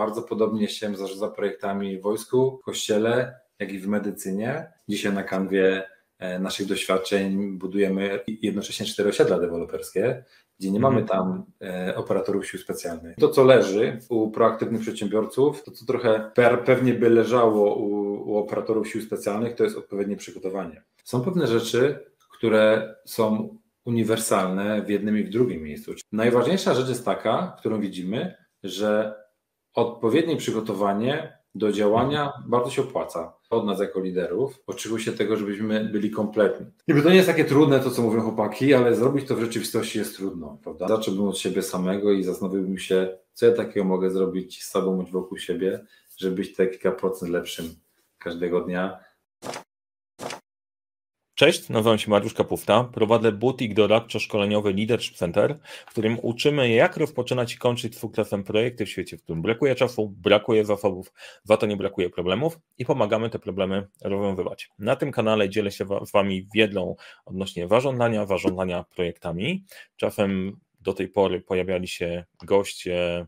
bardzo podobnie się zarządza projektami w wojsku, w kościele, jak i w medycynie. Dzisiaj na kanwie e, naszych doświadczeń budujemy jednocześnie cztery osiedla deweloperskie, gdzie nie mamy tam e, operatorów sił specjalnych. To, co leży u proaktywnych przedsiębiorców, to co trochę pewnie by leżało u, u operatorów sił specjalnych, to jest odpowiednie przygotowanie. Są pewne rzeczy, które są uniwersalne w jednym i w drugim miejscu. Najważniejsza rzecz jest taka, którą widzimy, że odpowiednie przygotowanie do działania bardzo się opłaca. Od nas jako liderów oczekuje się tego, żebyśmy byli kompletni. Niby to nie jest takie trudne, to co mówią chłopaki, ale zrobić to w rzeczywistości jest trudno, prawda? Zacząłbym od siebie samego i zastanowiłbym się, co ja takiego mogę zrobić z sobą bądź wokół siebie, żeby być te kilka procent lepszym każdego dnia Cześć, nazywam się Mariusz Kapufta, prowadzę butik doradczo-szkoleniowy Leadership Center, w którym uczymy jak rozpoczynać i kończyć sukcesem projekty w świecie, w którym brakuje czasu, brakuje zasobów, za to nie brakuje problemów i pomagamy te problemy rozwiązywać. Na tym kanale dzielę się z Wami wiedzą odnośnie warządzania, warządzania projektami. Czasem do tej pory pojawiali się goście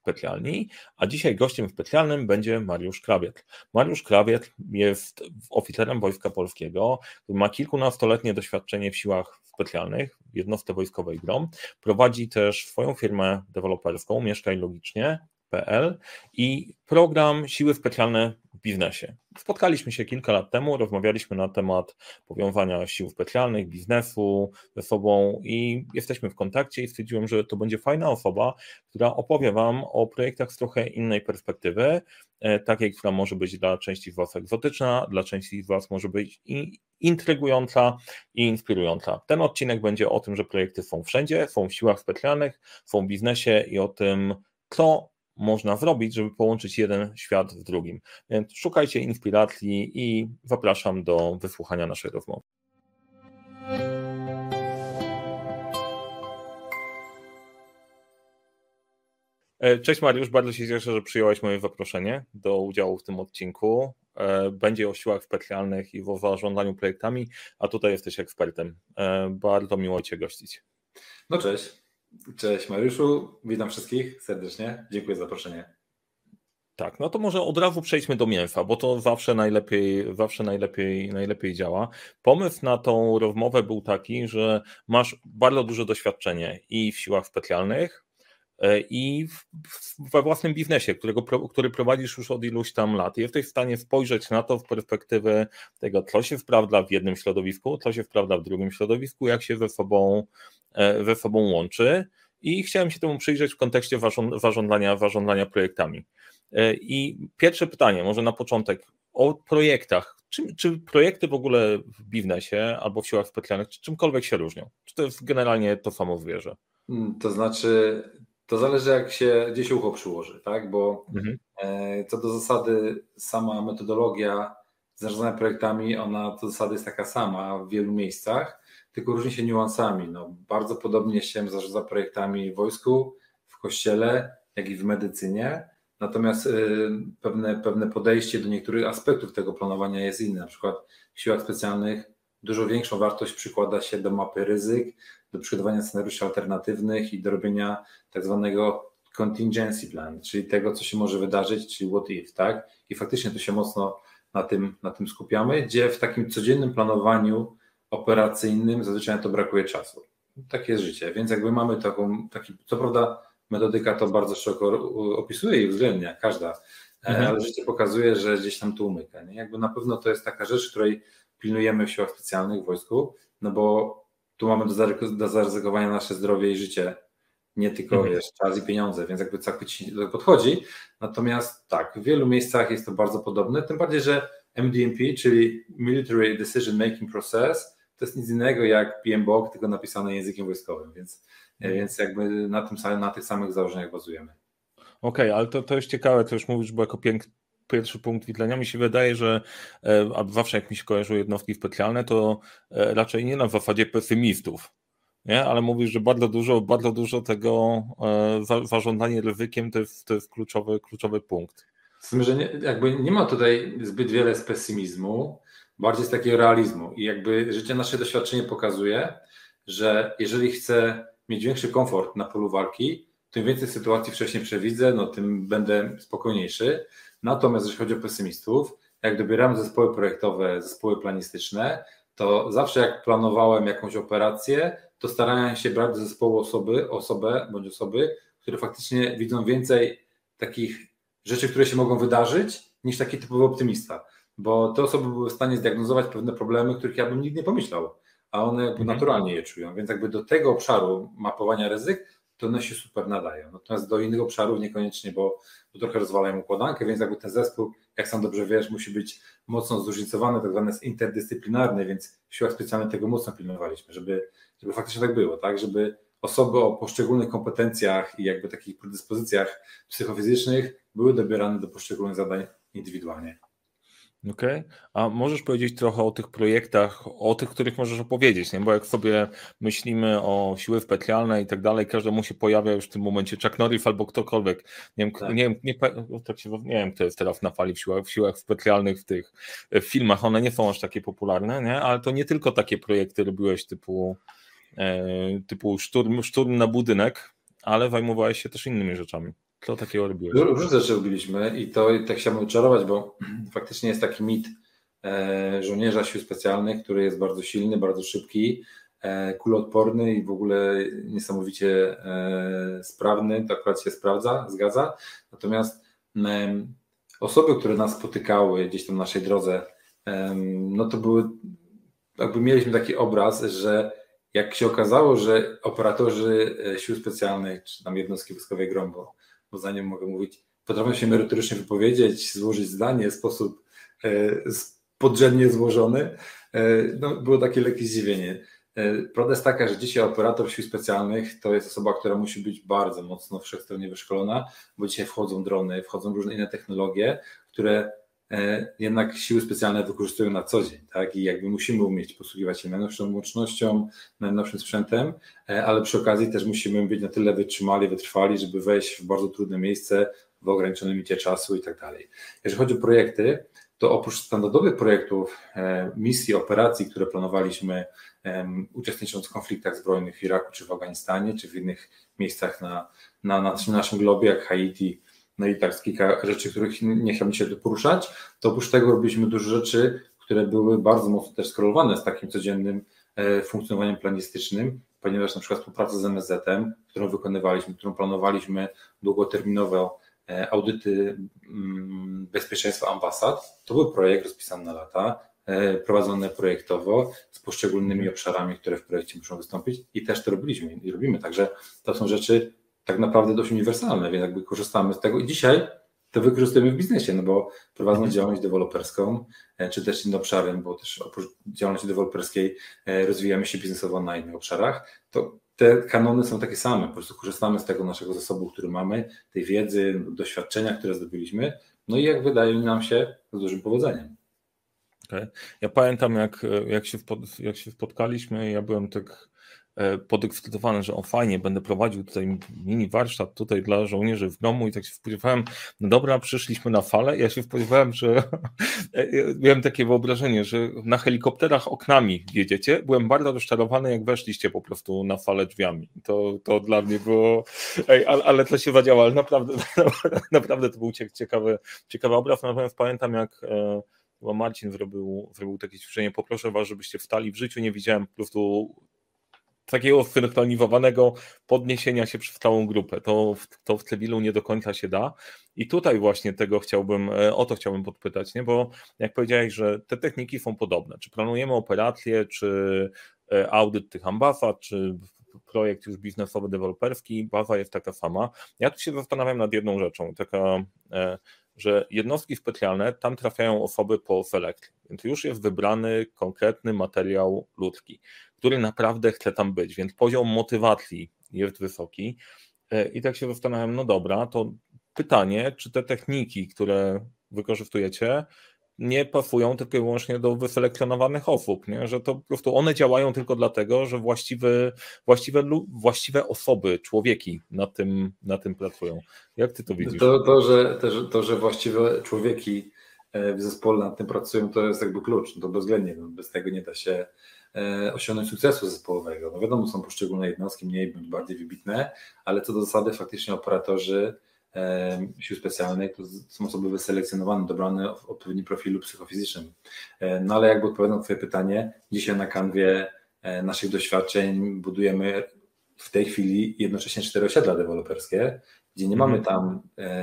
specjalni, a dzisiaj gościem specjalnym będzie Mariusz Krawiec. Mariusz Krawiec jest oficerem Wojska Polskiego, ma kilkunastoletnie doświadczenie w siłach specjalnych, w jednostce wojskowej GROM, prowadzi też swoją firmę deweloperską Mieszkaj Logicznie, PL i program Siły Specjalne w biznesie. Spotkaliśmy się kilka lat temu, rozmawialiśmy na temat powiązania sił specjalnych, biznesu ze sobą i jesteśmy w kontakcie i stwierdziłem, że to będzie fajna osoba, która opowie Wam o projektach z trochę innej perspektywy, e, takiej, która może być dla części z Was egzotyczna, dla części z Was może być i intrygująca i inspirująca. Ten odcinek będzie o tym, że projekty są wszędzie, są w siłach specjalnych, są w biznesie i o tym, co można zrobić, żeby połączyć jeden świat z drugim. Więc szukajcie inspiracji i zapraszam do wysłuchania naszej rozmowy. E, cześć Mariusz, bardzo się cieszę, że przyjąłeś moje zaproszenie do udziału w tym odcinku. E, będzie o siłach specjalnych i o zarządzaniu projektami, a tutaj jesteś ekspertem. E, bardzo miło Cię gościć. No cześć. Cześć Mariuszu, witam wszystkich serdecznie. Dziękuję za zaproszenie. Tak, no to może od razu przejdźmy do mięsa, bo to zawsze najlepiej, zawsze najlepiej, najlepiej działa. Pomysł na tą rozmowę był taki, że masz bardzo duże doświadczenie i w siłach specjalnych, e, i we własnym biznesie, którego, który prowadzisz już od iluś tam lat. Jesteś w stanie spojrzeć na to w perspektywy tego, co się sprawdza w jednym środowisku, co się sprawdza w drugim środowisku, jak się ze sobą ze sobą łączy i chciałem się temu przyjrzeć w kontekście warządzania, warządzania projektami. E, I pierwsze pytanie, może na początek, o projektach. Czy, czy projekty w ogóle w biznesie albo w siłach specjalnych, czy czymkolwiek się różnią? Czy to jest generalnie to samo zwierzę? Mm, to znaczy, to zależy jak się, gdzie się ucho przyłoży, tak? Bo mhm. E, co do zasady sama metodologia zarządzania projektami, ona to zasady jest taka sama w wielu miejscach, tylko różni się niuansami. No, bardzo podobnie się zarządza projektami w wojsku, w kościele, jak i w medycynie. Natomiast y, pewne, pewne podejście do niektórych aspektów tego planowania jest inne. Na przykład w siłach specjalnych dużo większą wartość przykłada się do mapy ryzyk, do przygotowania scenariuszy alternatywnych i do robienia tak zwanego contingency plan, czyli tego, co się może wydarzyć, czyli what if, tak? I faktycznie tu się mocno na tym, na tym skupiamy, gdzie w takim codziennym planowaniu operacyjnym zazwyczaj na to brakuje czasu. Takie jest życie, więc jakby mamy taką, taki, co prawda metodyka to bardzo szeroko opisuje i uwzględnia, każda, e, mhm. ale życie pokazuje, że gdzieś tam tu umyka. Nie? Jakby na pewno to jest taka rzecz, której pilnujemy w siłach specjalnych w wojsku, no bo tu mamy do, do zaryzykowania nasze zdrowie i życie, nie tylko mhm. wiesz, czas i pieniądze, więc jakby całkowicie do podchodzi. Natomiast tak, w wielu miejscach jest to bardzo podobne, tym bardziej, że MDMP, czyli Military Decision Making Process, to jest nic innego jak PMBOK, tylko napisane językiem wojskowym, więc, mhm. więc jakby na, tym, na tych samych założeniach bazujemy. Okej, okay, ale to, to jest ciekawe, to już mówisz, bo jako piękny pierwszy punkt widzenia. Mi się wydaje, że e, a zawsze jak mi się kojarzą jednostki specjalne, to e, raczej nie na zasadzie pesymistów, nie? ale mówisz, że bardzo dużo, bardzo dużo tego e, zarządzanie ryzykiem to jest, to jest kluczowy, kluczowy punkt. Z tym, że nie, jakby nie ma tutaj zbyt wiele z pesymizmu, bardziej z takiego realizmu. I jakby życie, nasze doświadczenie pokazuje, że jeżeli chcę mieć większy komfort na polu walki, tym więcej sytuacji wcześniej przewidzę, no tym będę spokojniejszy. Natomiast jeśli chodzi o pesymistów, jak dobieramy zespoły projektowe, zespoły planistyczne, to zawsze jak planowałem jakąś operację, to starałem się brać do zespołu osoby, osobę bądź osoby, które faktycznie widzą więcej takich rzeczy, które się mogą wydarzyć, niż taki typowy optymista. Bo te osoby były w stanie zdiagnozować pewne problemy, których ja bym nigdy nie pomyślał, a one jakby mhm. naturalnie je czują. Więc jakby do tego obszaru mapowania ryzyk to one się super nadają. Natomiast do innych obszarów niekoniecznie, bo, bo trochę rozwalają układankę, więc jakby ten zespół, jak sam dobrze wiesz, musi być mocno zróżnicowany, tak zwany interdyscyplinarny, więc w siłach specjalnych tego mocno pilnowaliśmy, żeby, żeby faktycznie tak było, tak, żeby osoby o poszczególnych kompetencjach i jakby takich predyspozycjach psychofizycznych były dobierane do poszczególnych zadań indywidualnie. Okej, okay. a możesz powiedzieć trochę o tych projektach, o tych, których możesz opowiedzieć, nie? bo jak sobie myślimy o siły specjalne i tak dalej, każdemu się pojawia już w tym momencie Chuck Norris albo ktokolwiek, nie wiem, tak. nie, wiem, nie, tak się, nie wiem kto jest teraz na fali w siłach, w siłach specjalnych w tych w filmach, one nie są aż takie popularne, nie? ale to nie tylko takie projekty robiłeś typu, e, typu szturm, szturm na budynek, ale zajmowałeś się też innymi rzeczami. Co takiego robiłeś? Różne rzeczy robiliśmy i to tak chciałbym czarować, bo faktycznie jest taki mit e, żołnierza sił specjalnych, który jest bardzo silny, bardzo szybki, e, kuloodporny i w ogóle niesamowicie e, sprawny, to akurat się sprawdza, zgadza. Natomiast osoby, które nas spotykały gdzieś tam na naszej drodze, no to były, jakby mieliśmy taki obraz, że jak się okazało, że operatorzy sił specjalnych, czy tam jednostki wojskowej Grombo, bo za nią mogę mówić, potrafią się merytorycznie wypowiedzieć, złożyć zdanie w sposób e, podrzędnie złożony, e, no, było takie lekkie zdziwienie. E, prawda jest taka, że dzisiaj operator sił specjalnych to jest osoba, która musi być bardzo mocno wszechstronnie wyszkolona, bo dzisiaj wchodzą drony, wchodzą różne inne technologie, które jednak siły specjalne wykorzystują na co dzień, tak? I jakby musimy umieć posługiwać się najnowszą łącznością, najnowszym sprzętem, e, ale przy okazji też musimy być na tyle wytrzymali, wytrwali, żeby wejść w bardzo trudne miejsce w ograniczonym limicie czasu i tak dalej. Jeżeli chodzi o projekty, to oprócz standardowych projektów, e, misji, operacji, które planowaliśmy, uczestnicząc w konfliktach zbrojnych w Iraku czy w Afganistanie, czy w innych miejscach na, na, na naszym globie, jak Haiti, no i tak kilka rzeczy, których nie chciałbym dzisiaj tu poruszać, to oprócz tego robiliśmy dużo rzeczy, które były bardzo mocno też skorelowane z takim codziennym e, funkcjonowaniem planistycznym, ponieważ na przykład współpraca z MSZ-em, którą wykonywaliśmy, którą planowaliśmy długoterminowe audyty mm, bezpieczeństwa ambasad, to był projekt rozpisany na lata, e, prowadzony projektowo z poszczególnymi obszarami, które w projekcie muszą wystąpić i też to robiliśmy i robimy. Także to są rzeczy, tak naprawdę dość uniwersalne, więc jakby korzystamy z tego i dzisiaj to wykorzystujemy w biznesie, no bo prowadząc mhm. działalność deweloperską, e, czy też innym obszarem, bo też oprócz działalności deweloperskiej e, rozwijamy się biznesowo na innych obszarach, to te kanony są takie same, po prostu korzystamy z tego naszego zasobu, który mamy, tej wiedzy, doświadczenia, które zdobyliśmy, no i jak wydaje nam się, z dużym powodzeniem. Okay. Ja pamiętam, jak, jak, się, jak się spotkaliśmy, ja byłem tak E, podekscytowany, że o fajnie, będę prowadził tutaj mini warsztat tutaj dla żołnierzy w domu i tak się spodziewałem, no dobra, przyszliśmy na falę. Ja się spodziewałem, że e, miałem takie wyobrażenie, że na helikopterach oknami jedziecie, byłem bardzo rozczarowany, jak weszliście po prostu na falę drzwiami. To, to dla mnie było, ej, ale, ale to się zadziało, ale naprawdę, naprawdę to był ciekawy, ciekawy obraz, natomiast pamiętam jak e, chyba Marcin zrobił, zrobił takie ćwiczenie, poproszę was, żebyście wstali, w życiu nie widziałem po prostu takiego synchronizowanego podniesienia się przez całą grupę. To, to w cywilu nie do końca się da. I tutaj właśnie tego chciałbym, e, o to chciałbym podpytać, nie? bo jak powiedziałeś, że te techniki są podobne. Czy planujemy operacje, czy e, audyt tych ambasad, czy projekt już biznesowy, deweloperski, baza jest taka sama. Ja tu się zastanawiam nad jedną rzeczą, taka, e, że jednostki specjalne, tam trafiają osoby po selekcji, więc już jest wybrany konkretny materiał ludzki który naprawdę chce tam być, więc poziom motywacji jest wysoki. E, I tak się zastanawiam, no dobra, to pytanie, czy te techniki, które wykorzystujecie, nie pasują tylko i wyłącznie do wyselekcjonowanych osób, nie? że to po prostu one działają tylko dlatego, że właściwe, właściwe, osoby, człowieki na tym, na tym pracują. Jak ty to widzisz? To, to, że, to, to, że właściwe człowieki e, w zespole nad tym pracują, to jest jakby klucz, to bezwzględnie, no bez tego nie da się osiągnąć sukcesu zespołowego. No wiadomo, są poszczególne jednostki mniej bądź bardziej wybitne, ale co do zasady faktycznie operatorzy sił specjalnych to są osoby wyselekcjonowane, dobrane w odpowiednim profilu psychofizycznym. No ale jakby odpowiadam na Twoje pytanie, dzisiaj na kanwie naszych doświadczeń budujemy w tej chwili jednocześnie cztery osiedla deweloperskie, gdzie nie mamy mhm. tam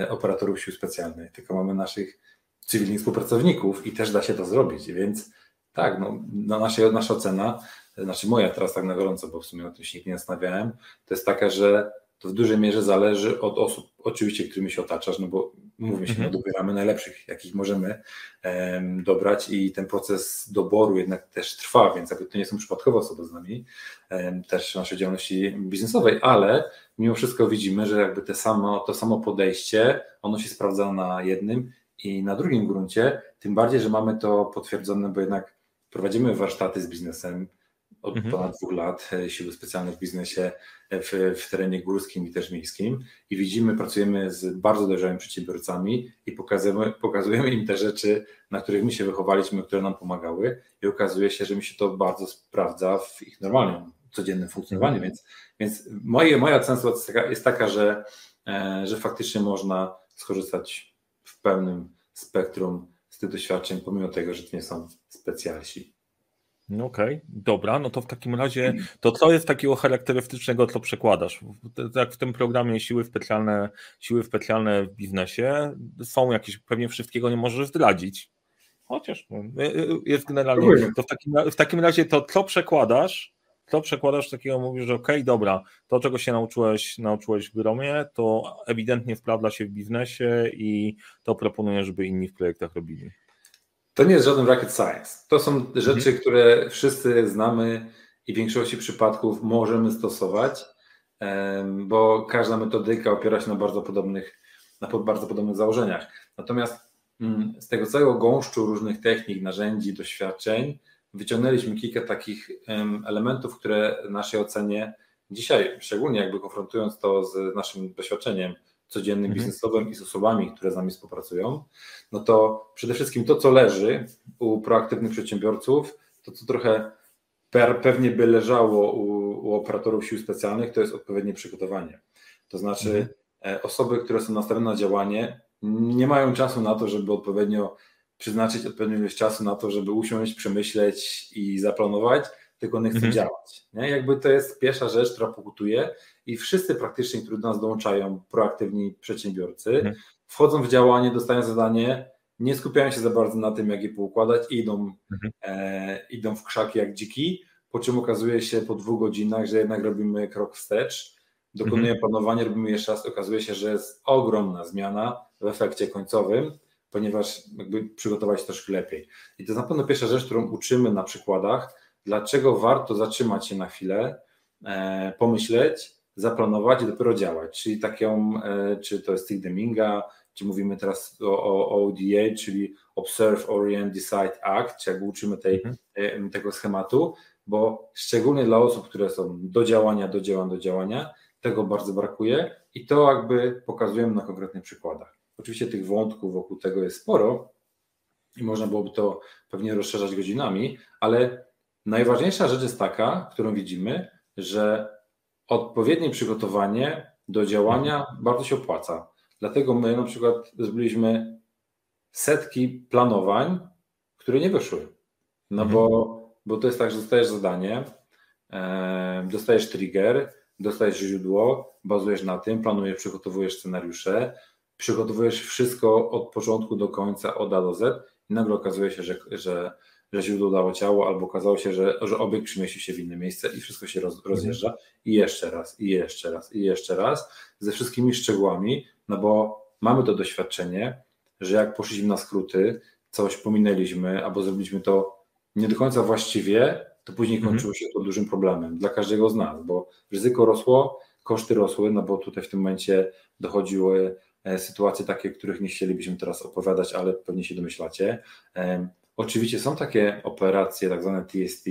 operatorów sił specjalnych, tylko mamy naszych cywilnych współpracowników i też da się to zrobić, więc tak, no, na naszej, nasza ocena, znaczy moja teraz tak na gorąco, bo w sumie o tym się nie zastanawiałem, to jest taka, że to w dużej mierze zależy od osób, oczywiście, którymi się otaczasz, no bo mówimy się, no, mhm. no dobieramy najlepszych, jakich możemy um, dobrać i ten proces doboru jednak też trwa, więc jakby to nie są przypadkowe osoby z nami, um, też w naszej działalności biznesowej, ale mimo wszystko widzimy, że jakby te samo, to samo podejście, ono się sprawdza na jednym i na drugim gruncie, tym bardziej, że mamy to potwierdzone, bo jednak prowadzimy warsztaty z biznesem od mhm. ponad dwóch lat, e, siły specjalne w biznesie e, w, w terenie górskim i też miejskim i widzimy, pracujemy z bardzo dojrzałymi przedsiębiorcami i pokazujemy, pokazujemy im te rzeczy, na których my się wychowaliśmy, które nam pomagały i okazuje się, że mi się to bardzo sprawdza w ich normalnym, codziennym funkcjonowaniu, mhm. więc, więc moje, moja ocena jest taka, jest taka że, e, że faktycznie można skorzystać w pełnym spektrum z tych doświadczeń, pomimo tego, że to nie są specjalsi. No okej, okay, dobra, no to w takim razie, to co jest takiego charakterystycznego, co przekładasz? Jak w tym programie siły specjalne, siły specjalne w biznesie, są jakieś, pewnie wszystkiego nie możesz zdradzić, chociaż no, y, y, jest generalnie, to w takim, w takim razie to co przekładasz to przekładasz takiego, mówisz, że okej, okay, dobra, to czego się nauczyłeś, nauczyłeś w gromie, to ewidentnie sprawdza się w biznesie i to proponuję, żeby inni w projektach robili. To nie jest żaden rocket science. To są rzeczy, mhm. które wszyscy znamy i w większości przypadków możemy stosować, bo każda metodyka opiera się na bardzo podobnych, na bardzo podobnych założeniach. Natomiast mm, z tego całego gąszczu różnych technik, narzędzi, doświadczeń, wyciągnęliśmy kilka takich elementów, które w naszej ocenie dzisiaj, szczególnie jakby konfrontując to z naszym doświadczeniem codziennym, mhm. biznesowym i z osobami, które z nami współpracują, no to przede wszystkim to, co leży u proaktywnych przedsiębiorców, to co trochę pewnie by leżało u, u operatorów sił specjalnych, to jest odpowiednie przygotowanie. To znaczy mhm. E, osoby, które są nastawione na działanie, nie mają czasu na to, żeby odpowiednio przeznaczyć odpowiednią ilość czasu na to, żeby usiąść, przemyśleć i zaplanować, tylko one chcą mhm. działać. Nie? Jakby to jest pierwsza rzecz, która pokutuje i wszyscy praktycznie, którzy do nas dołączają, proaktywni przedsiębiorcy, mhm. wchodzą w działanie, dostają zadanie, nie skupiają się za bardzo na tym, jak je poukładać i idą, mhm. e, idą w krzaki jak dziki, po czym okazuje się po dwóch godzinach, że jednak robimy krok wstecz, dokonujemy mhm. planowania, robimy jeszcze raz, okazuje się, że jest ogromna zmiana w efekcie końcowym, ponieważ jakby przygotować troszkę lepiej. I to jest na pewno pierwsza rzecz, którą uczymy na przykładach, dlaczego warto zatrzymać się na chwilę, e, pomyśleć, zaplanować i dopiero działać. Czyli taką, e, czy to jest Deminga, czy mówimy teraz o, o ODA, czyli Observe, Orient, Decide, Act, czy jakby uczymy tej, mhm. E, tego schematu, bo szczególnie dla osób, które są do działania, do działania, do działania, tego bardzo brakuje i to jakby pokazujemy na konkretnych przykładach. Oczywiście tych wątków wokół tego jest sporo i można byłoby to pewnie rozszerzać godzinami, ale najważniejsza rzecz jest taka, którą widzimy, że odpowiednie przygotowanie do działania bardzo się opłaca. Dlatego my na przykład zrobiliśmy setki planowań, które nie wyszły. No mhm. bo, bo to jest tak, że dostajesz zadanie, e, dostajesz trigger, dostajesz źródło, bazujesz na tym, planujesz, przygotowujesz scenariusze, przygotowujesz wszystko od początku do końca, od A do Z i nagle okazuje się, że, że, że źródło dało ciało, albo okazało się, że, że obiekt przemieścił się w inne miejsce i wszystko się roz, mhm. rozjeżdża i jeszcze raz, i jeszcze raz, i jeszcze raz, ze wszystkimi szczegółami, no bo mamy to doświadczenie, że jak poszliśmy na skróty, coś pominęliśmy, albo zrobiliśmy to nie do końca właściwie, to później mhm. kończyło się to dużym problemem dla każdego z nas, bo ryzyko rosło, koszty rosły, no bo tutaj w tym momencie dochodziły sytuacje takie, których nie chcielibyśmy teraz opowiadać, ale pewnie się domyślacie. E, oczywiście są takie operacje, tak zwane TST,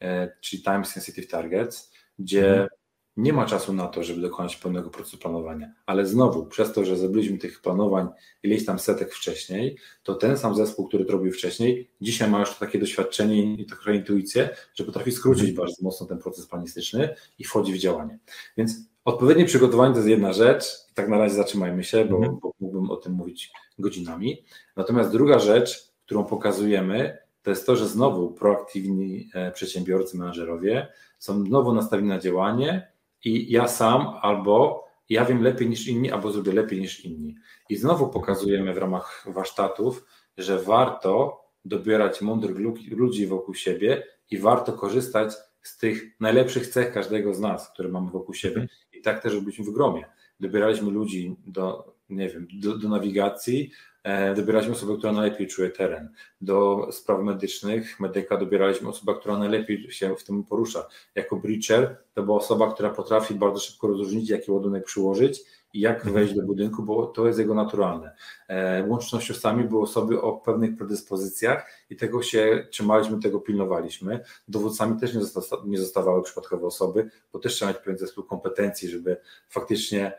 e, czyli Time Sensitive Targets, gdzie mhm. nie ma czasu na to, żeby dokonać pełnego procesu planowania. Ale znowu, przez to, że zrobiliśmy tych planowań ileś tam setek wcześniej, to ten sam zespół, który to robił wcześniej, dzisiaj ma już takie doświadczenie i trochę intuicję, że potrafi skrócić mhm. bardzo mocno ten proces planistyczny i wchodzi w działanie. Więc odpowiednie przygotowanie to jest jedna rzecz, i tak na razie zatrzymajmy się, bo, mhm. bo mógłbym o tym mówić godzinami. Natomiast druga rzecz, którą pokazujemy, to jest to, że znowu proaktywni e, przedsiębiorcy, menadżerowie są znowu nastawieni na działanie i ja sam albo ja wiem lepiej niż inni, albo zrobię lepiej niż inni. I znowu pokazujemy w ramach warsztatów, że warto dobierać mądrych ludzi wokół siebie i warto korzystać z tych najlepszych cech każdego z nas, które mamy wokół siebie. I tak też robiliśmy w gromie. Dobieraliśmy ludzi do, nie wiem, do, do nawigacji, E, dobieraliśmy osobę, która najlepiej czuje teren. Do spraw medycznych medyka dobieraliśmy osobę, która najlepiej się w tym porusza. Jako breacher to była osoba, która potrafi bardzo szybko rozróżnić, jaki ładunek przyłożyć i jak mhm. wejść do budynku, bo to jest jego naturalne. E, łącznościowcami były osoby o pewnych predyspozycjach i tego się trzymaliśmy, tego pilnowaliśmy. Dowódcami też nie, zosta nie zostawały przypadkowe osoby, bo też trzeba mieć pewien zespół kompetencji, żeby faktycznie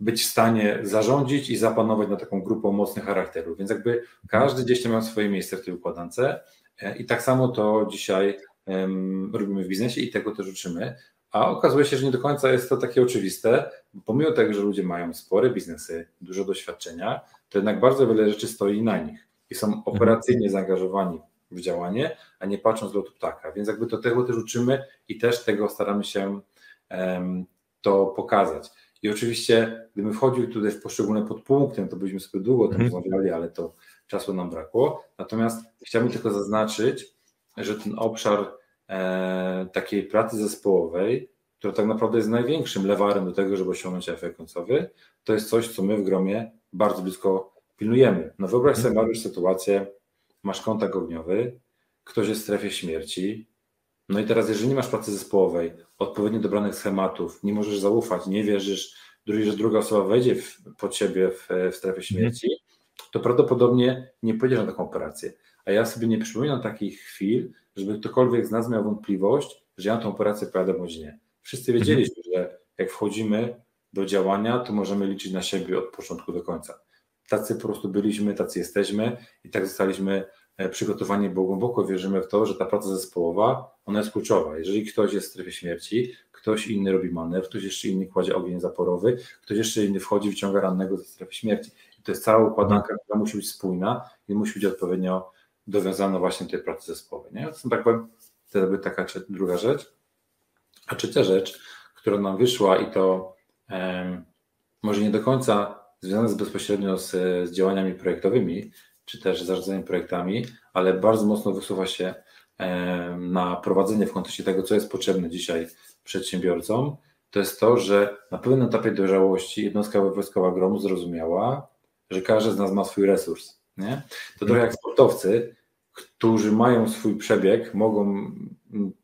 być w stanie zarządzić i zapanować nad taką grupą mocnych charakterów. Więc jakby każdy gdzieś tam miał swoje miejsce w tej układance e, i tak samo to dzisiaj robimy w biznesie i tego też uczymy. A okazuje się, że nie do końca jest to takie oczywiste, bo pomimo tego, że ludzie mają spore biznesy, dużo doświadczenia, to jednak bardzo wiele rzeczy stoi na nich i są operacyjnie zaangażowani w działanie, a nie patrzą z lotu ptaka. Więc jakby to tego też uczymy i też tego staramy się um, to pokazać. I oczywiście, gdybym wchodził tutaj w poszczególne podpunkty, to byśmy sobie długo o tym mhm. rozmawiali, ale to czasu nam brakło. Natomiast chciałbym tylko zaznaczyć, że ten obszar takiej pracy zespołowej, która tak naprawdę jest największym lewarem do tego, żeby osiągnąć efekt końcowy, to jest coś, co my w gromie bardzo blisko pilnujemy. No wyobraź sobie, mhm. Mariusz, sytuację, masz kontakt ogniowy, ktoś jest w strefie śmierci, no i teraz, jeżeli nie masz pracy zespołowej, odpowiednio dobranych schematów, nie możesz zaufać, nie wierzysz, że druga osoba wejdzie w, pod ciebie w, w strefę śmierci, to prawdopodobnie nie pójdziesz na taką operację. A ja sobie nie przypominam takich chwil, żeby ktokolwiek z nas miał wątpliwość, że ja tą operację pojadę bądź nie. Wszyscy wiedzieliśmy, że jak wchodzimy do działania, to możemy liczyć na siebie od początku do końca. Tacy po prostu byliśmy, tacy jesteśmy i tak zostaliśmy E, przygotowani, bo głęboko wierzymy w to, że ta praca zespołowa, ona jest kluczowa. Jeżeli ktoś jest w strefie śmierci, ktoś inny robi manewr, ktoś jeszcze inny kładzie ogień zaporowy, ktoś jeszcze inny wchodzi, wyciąga rannego ze strefy śmierci. I to jest cała układanka, która musi być spójna i musi być odpowiednio dowiązana właśnie tej pracy zespołowej. Nie? To są tak powiem, to by taka druga rzecz. A trzecia rzecz, która nam wyszła i to um, może nie do końca związane jest bezpośrednio z, z działaniami projektowymi, czy też zarządzaniem projektami, ale bardzo mocno wysuwa się na prowadzenie w kontekście tego, co jest potrzebne dzisiaj przedsiębiorcom, to jest to, że na pewnym etapie dojrzałości jednostka wojskowa gromu zrozumiała, że każdy z nas ma swój resurs. Nie? To trochę jak sportowcy, którzy mają swój przebieg, mogą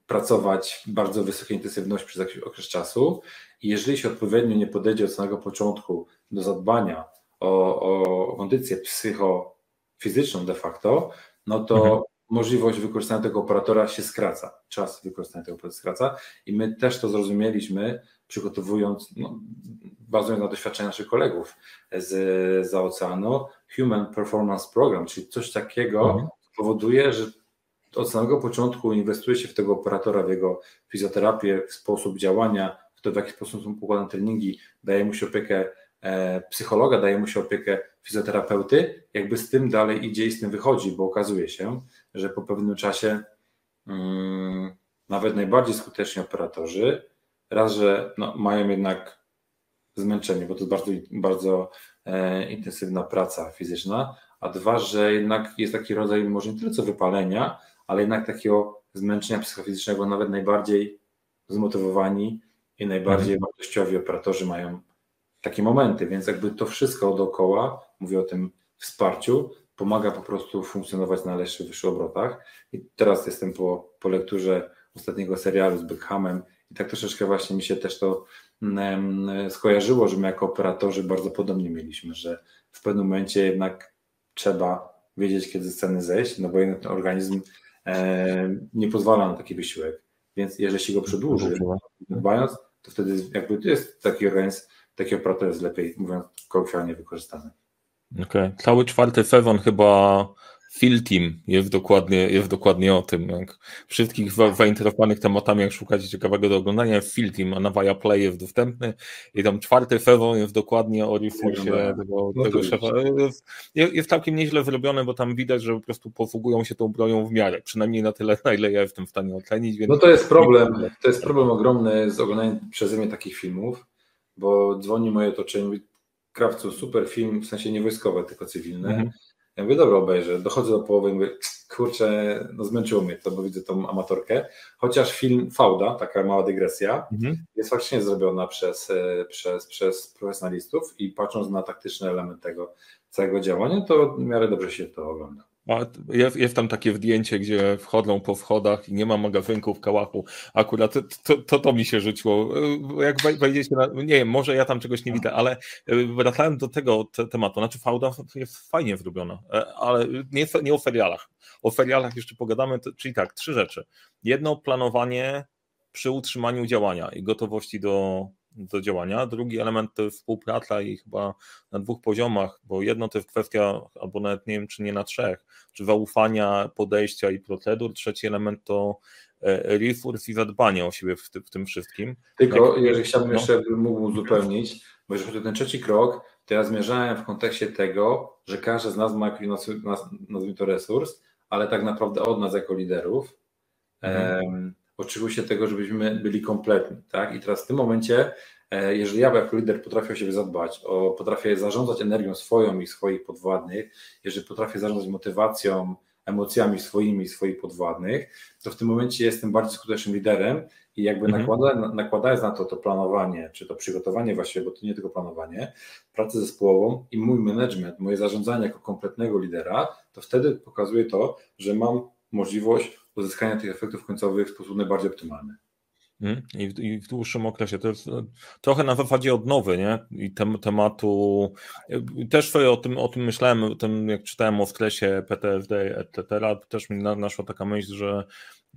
pracować w bardzo wysokiej intensywności przez jakiś okres czasu i jeżeli się odpowiednio nie podejdzie od samego początku do zadbania o, o kondycję psycho fizyczną de facto, no to mhm. możliwość wykorzystania tego operatora się skraca, czas wykorzystania tego operatora skraca i my też to zrozumieliśmy, przygotowując, no, bazując na doświadczeniu naszych kolegów z, z oceanu, Human Performance Program, czyli coś takiego mhm. Powoduje, że od samego początku inwestuje się w tego operatora, w jego fizjoterapię, w sposób działania, w to w jaki sposób są układane treningi, daje mu się opiekę E, psychologa, daje mu się opiekę fizjoterapeuty, jakby z tym dalej idzie i z tym wychodzi, bo okazuje się, że po pewnym czasie hmm, nawet najbardziej skuteczni operatorzy, raz, że no, mają jednak zmęczenie, bo to jest bardzo, bardzo e, intensywna praca fizyczna, a dwa, że jednak jest taki rodzaj może nie tyle co wypalenia, ale jednak takiego zmęczenia psychofizycznego nawet najbardziej zmotywowani i najbardziej mhm. wartościowi operatorzy mają takie momenty, więc jakby to wszystko dookoła, mówię o tym wsparciu, pomaga po prostu funkcjonować na lepszych, wyższych obrotach. I teraz jestem po, po lekturze ostatniego serialu z Beckhamem i tak troszeczkę właśnie mi się też to mm, skojarzyło, że my jako operatorzy bardzo podobnie mieliśmy, że w pewnym momencie jednak trzeba wiedzieć, kiedy z sceny zejść, no bo ten organizm e, nie pozwala na taki wysiłek. Więc jeżeli się go przedłuży, dbając, to wtedy jakby jest taki organizm, taki operator jest lepiej, mówiąc kolokwialnie, wykorzystany. Okej, okay. cały czwarty sezon chyba Field Team jest dokładnie, jest dokładnie o tym. Jak wszystkich zainteresowanych tematami, jak szukacie ciekawego do oglądania, jest Team, a na Viaplay jest dostępny i tam czwarty sezon jest dokładnie o resursie tego, no tego szefa. Jest, jest całkiem nieźle zrobione, bo tam widać, że po prostu posługują się tą bronią w miarę, przynajmniej na tyle, na ile ja jestem w stanie ocenić. No to jest problem, to jest problem ogromny z oglądaniem przeze mnie takich filmów, bo dzwoni moje otoczenie, mówi, Krawcu, super film, w sensie nie wojskowe, tylko cywilne. Mhm ja mówię, dobra, obejrzę. Dochodzę do połowy i mówię, kurczę, no zmęczyło mnie to, bo widzę tą amatorkę. Chociaż film Fauda, taka mała dygresja, mhm. jest faktycznie zrobiona przez, e, przez, przez profesjonalistów i patrząc na taktyczny element tego całego działania, to w miarę dobrze się to ogląda. Jest, tam takie zdjęcie, gdzie wchodzą po wchodach i nie ma magazynku w kałachu. Akurat to, to, to, to mi się życzyło. Jak wejdziecie na, nie wiem, może ja tam czegoś nie widzę, ale e, wracając do tego te, tematu, znaczy fałda jest fajnie zrobiona, e, ale nie, nie o ferialach. O ferialach jeszcze pogadamy, czyli tak, trzy rzeczy. Jedno, planowanie przy utrzymaniu działania i gotowości do, do działania. Drugi element to jest współpraca i chyba na dwóch poziomach, bo jedno to jest kwestia, albo nawet nie wiem, czy nie na trzech, czy zaufania, podejścia i procedur. Trzeci element to e, refurs i zadbanie o siebie w, w tym wszystkim. Tylko, jeżeli chciałbym no. jeszcze mógł uzupełnić, bo jeżeli chodzi o ten trzeci krok, to ja zmierzałem w kontekście tego, że każdy z nas ma jakiś, nazwijmy to resurs, ale tak naprawdę od nas jako liderów mhm. um, oczekuje się tego, żebyśmy byli kompletni. Tak? I teraz w tym momencie, e, jeżeli ja jako lider potrafię o siebie zadbać, o, potrafię zarządzać energią swoją i swoich podwładnych, jeżeli potrafię zarządzać motywacją, emocjami swoimi i swoich podwładnych, to w tym momencie jestem bardziej skutecznym liderem i jakby mhm. nakłada, nakładając na to to planowanie, czy to przygotowanie właściwie, bo to nie tylko planowanie, pracę zespołową i mój management, moje zarządzanie jako kompletnego lidera, to wtedy pokazuje to, że mam możliwość uzyskania tych efektów końcowych w sposób najbardziej optymalny. Mhm. I w, I w, dłuższym okresie. To jest e, trochę na zasadzie odnowy, nie? I tem, tematu. Też sobie o tym, o tym myślałem, o tym, jak czytałem o stresie PTSD, etc. Też mi naszła taka myśl, że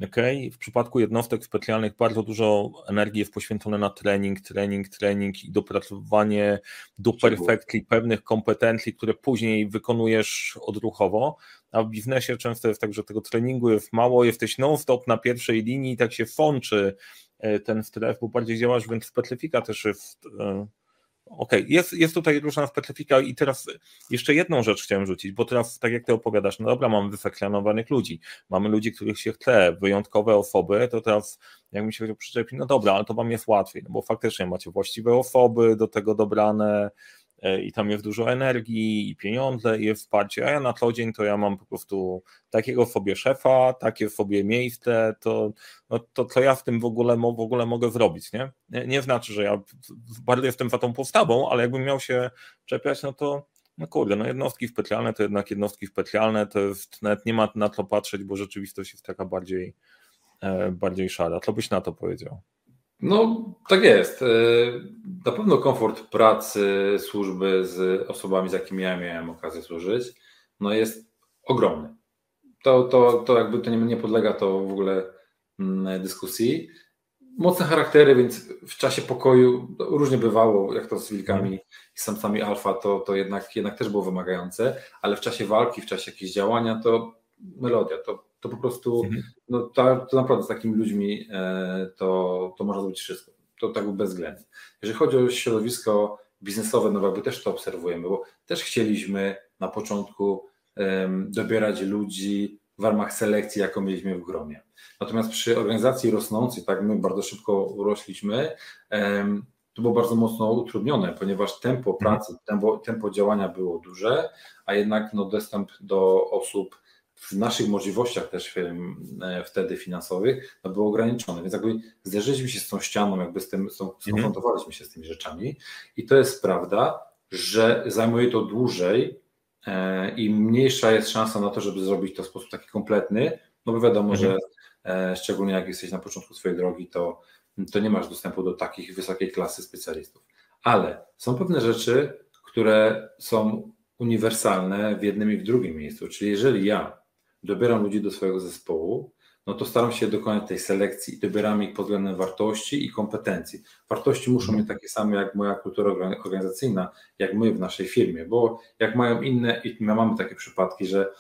Okay. W przypadku jednostek specjalnych bardzo dużo energii jest poświęcone na trening, trening, trening i dopracowanie do perfekcji pewnych kompetencji, które później wykonujesz odruchowo, a w biznesie często jest tak, że tego treningu jest mało, jesteś non-stop na pierwszej linii i tak się fączy e, ten stres, bo bardziej działasz, więc specyfika też jest e, Okej, okay. jest, jest tutaj różna specyfika i teraz jeszcze jedną rzecz chciałem rzucić, bo teraz tak jak ty opowiadasz, no dobra, mamy wyfeklanowanych ludzi, mamy ludzi, których się chce, wyjątkowe osoby, to teraz jak mi się przyczepi, no dobra, ale to wam jest łatwiej, no bo faktycznie macie właściwe osoby do tego dobrane, i tam jest dużo energii i pieniądze i jest wsparcie, a ja na co dzień to ja mam po prostu takiego sobie szefa, takie sobie miejsce, to, no, to co ja w tym w ogóle, w ogóle mogę zrobić, nie? nie? Nie znaczy, że ja bardzo jestem za tą postawą, ale jakbym miał się czepiać, no to no kurde, no jednostki specjalne to jednak jednostki specjalne, to jest, nawet nie ma na to patrzeć, bo rzeczywistość jest taka bardziej, e, bardziej szara. Co byś na to powiedział? No, tak jest. E, na pewno komfort pracy, służby z osobami, z jakimi ja miałem okazję służyć, no jest ogromny. To, to, to jakby to nie, podlega to w ogóle mm, dyskusji. Mocne charaktery, więc w czasie pokoju różnie bywało, jak to z wilkami i samcami alfa, to, to jednak, jednak też było wymagające, ale w czasie walki, w czasie jakiegoś działania, to melodia, to to po prostu, mhm. no to, to naprawdę z takimi ludźmi e, to, to można zrobić wszystko. To tak bezwzględnie. Jeżeli chodzi o środowisko biznesowe, no jakby też to obserwujemy, bo też chcieliśmy na początku um, dobierać ludzi w ramach selekcji, jaką mieliśmy w gromie. Natomiast przy organizacji rosnącej, tak my bardzo szybko urośliśmy, um, to było bardzo mocno utrudnione, ponieważ tempo mhm. pracy, tempo, tempo działania było duże, a jednak no, dostęp do osób w naszych możliwościach też e, wtedy finansowych no było ograniczone, więc jakby zderzyliśmy się z tą ścianą, jakby z tym, tą, mhm. skonfrontowaliśmy się z tymi rzeczami i to jest prawda, że zajmuje to dłużej e, i mniejsza jest szansa na to, żeby zrobić to w sposób taki kompletny, no bo wiadomo, mhm. że szczególnie jak jesteś na początku swojej drogi, to, to nie masz dostępu do takich wysokiej klasy specjalistów. Ale są pewne rzeczy, które są uniwersalne w jednym i w drugim miejscu. Czyli jeżeli ja dobieram ludzi do swojego zespołu, no to staram się dokonać tej selekcji i dobieramy ich pod względem wartości i kompetencji. Wartości muszą mieć takie same jak moja kultura organizacyjna, jak my w naszej firmie, bo jak mają inne, i my mamy takie przypadki, że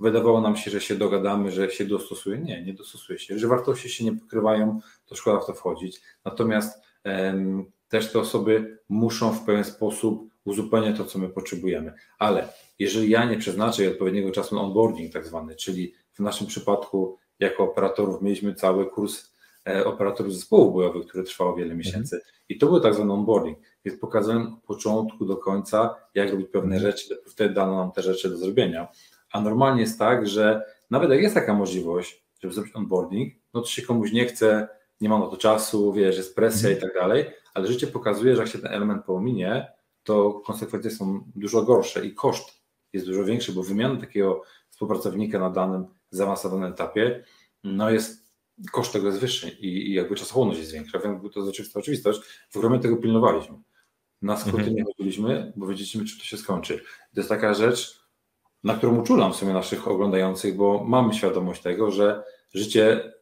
wydawało nam się, że się dogadamy, że się dostosuje. Nie, nie dostosuje się. Że wartości się nie pokrywają, to szkoda w to wchodzić. Natomiast em, też te osoby muszą w pewien sposób uzupełniać to, co my potrzebujemy. Ale jeżeli ja nie przeznaczę odpowiedniego czasu na onboarding, tak zwany, czyli w naszym przypadku jako operatorów mieliśmy cały kurs e, operatorów zespołów bojowych, który trwał wiele miesięcy. Mhm. I to był tak zwany onboarding, więc pokazałem od początku do końca, jak robić pewne mhm. rzeczy, wtedy dano nam te rzeczy do zrobienia. A normalnie jest tak, że nawet jak jest taka możliwość, żeby zrobić onboarding, no to się komuś nie chce, nie ma na to czasu, wiesz, jest presja mhm. i tak dalej, ale życie pokazuje, że jak się ten element pominie, to konsekwencje są dużo gorsze i koszt jest dużo większy, bo wymiana takiego współpracownika na danym zaawansowanym etapie, no jest koszt tego jest wyższy i, i jakby czasochłonność jest większa. Wiem, to jest oczywista oczywistość. W ogóle tego pilnowaliśmy. Na skróty mhm. nie chodziliśmy, bo wiedzieliśmy, czy to się skończy. To jest taka rzecz, na którą uczulam w sumie naszych oglądających, bo mamy świadomość tego, że życie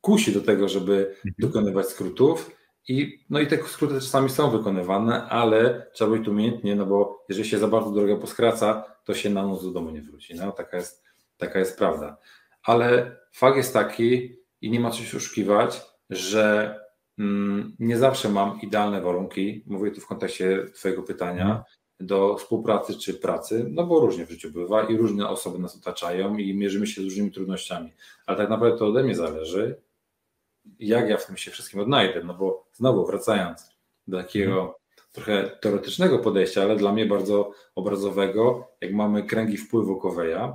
kusi do tego, żeby mhm. dokonywać skrótów i, no i te skróty czasami są wykonywane, ale trzeba być umiejętnie, no bo jeżeli się za bardzo drogę poskraca, to się na noc do domu nie wróci. No, taka, jest, taka jest prawda. Ale fakt jest taki i nie ma co się oszukiwać, że mm, nie zawsze mam idealne warunki, mówię tu w kontekście Twojego pytania, do współpracy czy pracy, no bo różnie w życiu bywa i różne osoby nas otaczają i mierzymy się z różnymi trudnościami, ale tak naprawdę to ode mnie zależy, jak ja w tym się wszystkim odnajdę, no bo znowu wracając do takiego mhm. trochę teoretycznego podejścia, ale dla mnie bardzo obrazowego, jak mamy kręgi wpływu Coveya,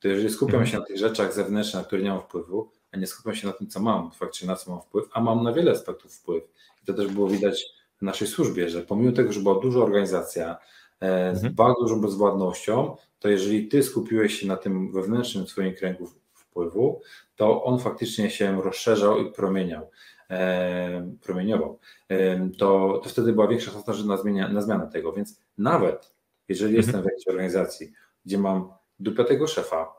to jeżeli skupiam mhm. się na tych rzeczach zewnętrznych, na które nie mam wpływu, a nie skupiam się na tym, co mam, faktycznie na co mam wpływ, a mam na wiele aspektów wpływ. I to też było widać w naszej służbie, że pomimo tego, że była duża organizacja e, z mhm. bardzo dużą bezwładnością, to jeżeli ty skupiłeś się na tym wewnętrznym swoim kręgu wpływu, to on faktycznie się rozszerzał i promieniał, e, promieniował. E, to, to wtedy była większa szansa na, zmienia, na zmianę tego. Więc nawet jeżeli mhm. jestem w jakiejś organizacji, gdzie mam dupiatego szefa,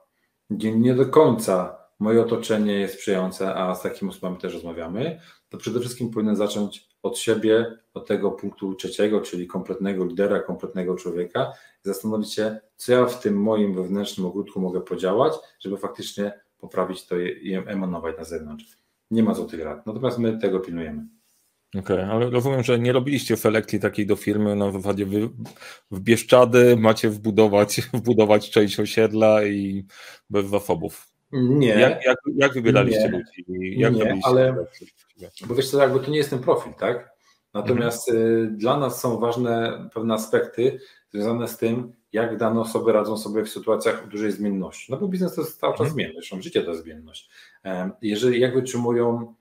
gdzie nie do końca moje otoczenie jest sprzyjające, a z takimi osobami też rozmawiamy, to przede wszystkim powinien zacząć od siebie, od tego punktu trzeciego, czyli kompletnego lidera, kompletnego człowieka, i zastanowić się, co ja w tym moim wewnętrznym ogródku mogę podziałać, żeby faktycznie poprawić to i emanować na zewnątrz. Nie ma złotych rad. Natomiast my tego pilnujemy. Okej, okay, ale rozumiem, że nie robiliście selekcji takiej do firmy, na zasadzie wy w Bieszczady macie wbudować, wbudować część osiedla i bez zasobów. Nie. Jak, jak, jak wybieraliście nie, ludzi? Jak nie, ale bo wiesz co, jakby to nie jest ten profil, tak? Natomiast mhm. dla nas są ważne pewne aspekty związane z tym, jak dane osoby radzą sobie w sytuacjach dużej zmienności. No bo biznes to jest cały czas mhm. zmienność, życie to jest zmienność. Jeżeli jak wytrzymują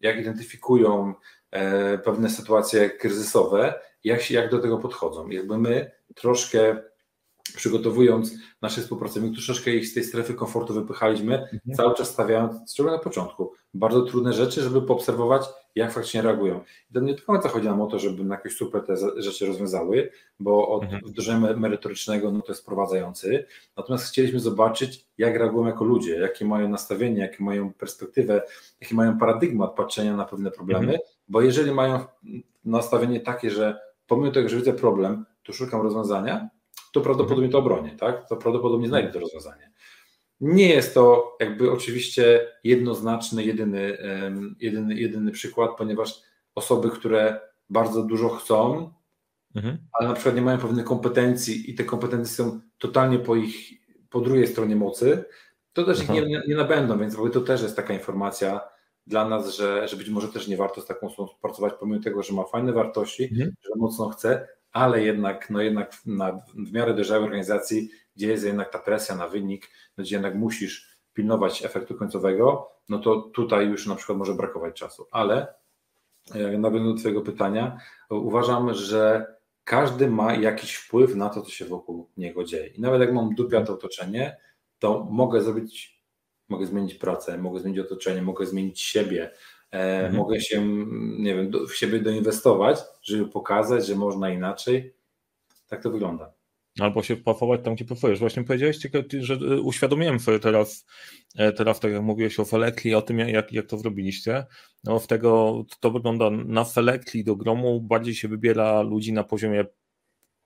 jak identyfikują e, pewne sytuacje kryzysowe, jak, jak do tego podchodzą. Jakby my troszkę przygotowując naszych współpracowników, troszeczkę ich z tej strefy komfortu wypychaliśmy, mhm. cały czas stawiając, szczególnie na początku, bardzo trudne rzeczy, żeby poobserwować, jak faktycznie reagują. I to nie do końca chodzi nam o to, żeby na jakoś super te rzeczy rozwiązały, bo od mhm. wdrożenia merytorycznego no to jest wprowadzający, natomiast chcieliśmy zobaczyć, jak reagują jako ludzie, jakie mają nastawienie, jakie mają perspektywę, jaki mają paradygmat patrzenia na pewne problemy, mhm. bo jeżeli mają nastawienie takie, że pomimo tego, że widzę problem, to szukam rozwiązania, to prawdopodobnie to obronię, tak? To prawdopodobnie znajdę to rozwiązanie. Nie jest to jakby oczywiście jednoznaczny, jedyny, jedyny, jedyny przykład, ponieważ osoby, które bardzo dużo chcą, mhm. ale na przykład nie mają pewnych kompetencji i te kompetencje są totalnie po ich, po drugiej stronie mocy, to też ich nie, nie nabędą, więc to też jest taka informacja dla nas, że, że być może też nie warto z taką osobą pracować, pomimo tego, że ma fajne wartości, mhm. że mocno chce, ale jednak, no jednak na, w miarę dojrzałej organizacji, gdzie jest jednak ta presja na wynik, no gdzie jednak musisz pilnować efektu końcowego, no to tutaj już na przykład może brakować czasu. Ale e, nawiązując do Twojego pytania, uważam, że każdy ma jakiś wpływ na to, co się wokół niego dzieje. I nawet jak mam dupiate otoczenie, to mogę zrobić, mogę zmienić pracę, mogę zmienić otoczenie, mogę zmienić siebie, E, mhm. Mogę się, nie wiem, w siebie doinwestować, żeby pokazać, że można inaczej. Tak to wygląda. Albo się wpafować tam, gdzie pafujesz. Właśnie powiedziałeś, że y, uświadomiłem sobie teraz, e, teraz tak jak mówiłeś o Felekli, o tym, jak, jak to zrobiliście. No, w tego, to wygląda na Felekli do gromu, bardziej się wybiera ludzi na poziomie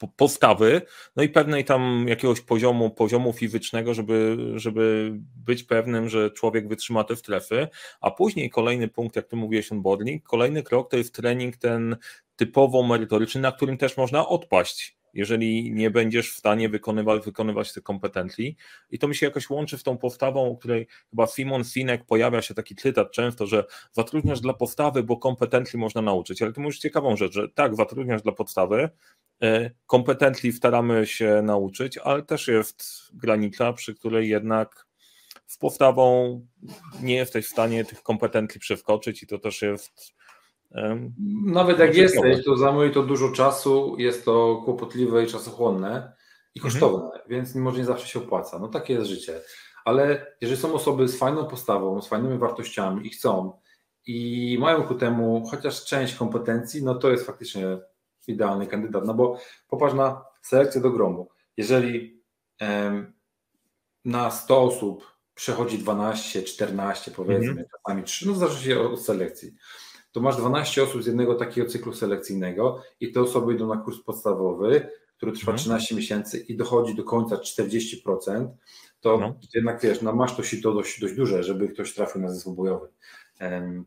postawy, no i pewnej tam jakiegoś poziomu, poziomu fizycznego, żeby, żeby być pewnym, że człowiek wytrzyma te strefy, a później kolejny punkt, jak ty mówiłeś, onboarding, kolejny krok to jest trening ten typowo merytoryczny, na którym też można odpaść jeżeli nie będziesz w stanie wykonywać, wykonywać tych kompetencji. I to mi się jakoś łączy z tą postawą, o której chyba Simon Sinek pojawia się taki cytat często, że zatrudniasz dla postawy, bo kompetencji można nauczyć. Ale to mówisz ciekawą rzecz, że tak, zatrudniasz dla podstawy, e, kompetencji staramy się nauczyć, ale też jest granica, przy której jednak z postawą nie jesteś w stanie tych kompetencji przeskoczyć i to też jest nawet jak jesteś, to zajmuje to dużo czasu, jest to kłopotliwe i czasochłonne i mhm. kosztowne, mhm. więc może nie zawsze się opłaca. No takie jest życie. Ale jeżeli są osoby z fajną postawą, z fajnymi wartościami i chcą i mają ku temu chociaż część kompetencji, no to jest faktycznie idealny kandydat. No bo popatrz na selekcję do gromu. Jeżeli na 100 osób przechodzi 12, 14 powiedzmy, mhm. czasami 3, no zależy się od selekcji to masz 12 osób z jednego takiego cyklu selekcyjnego i te osoby idą na kurs podstawowy, który trwa mhm. 13 miesięcy i dochodzi do końca 40%, to no. jednak wiesz, no masz to sito dość, dość duże, żeby ktoś trafił na zespół bojowy.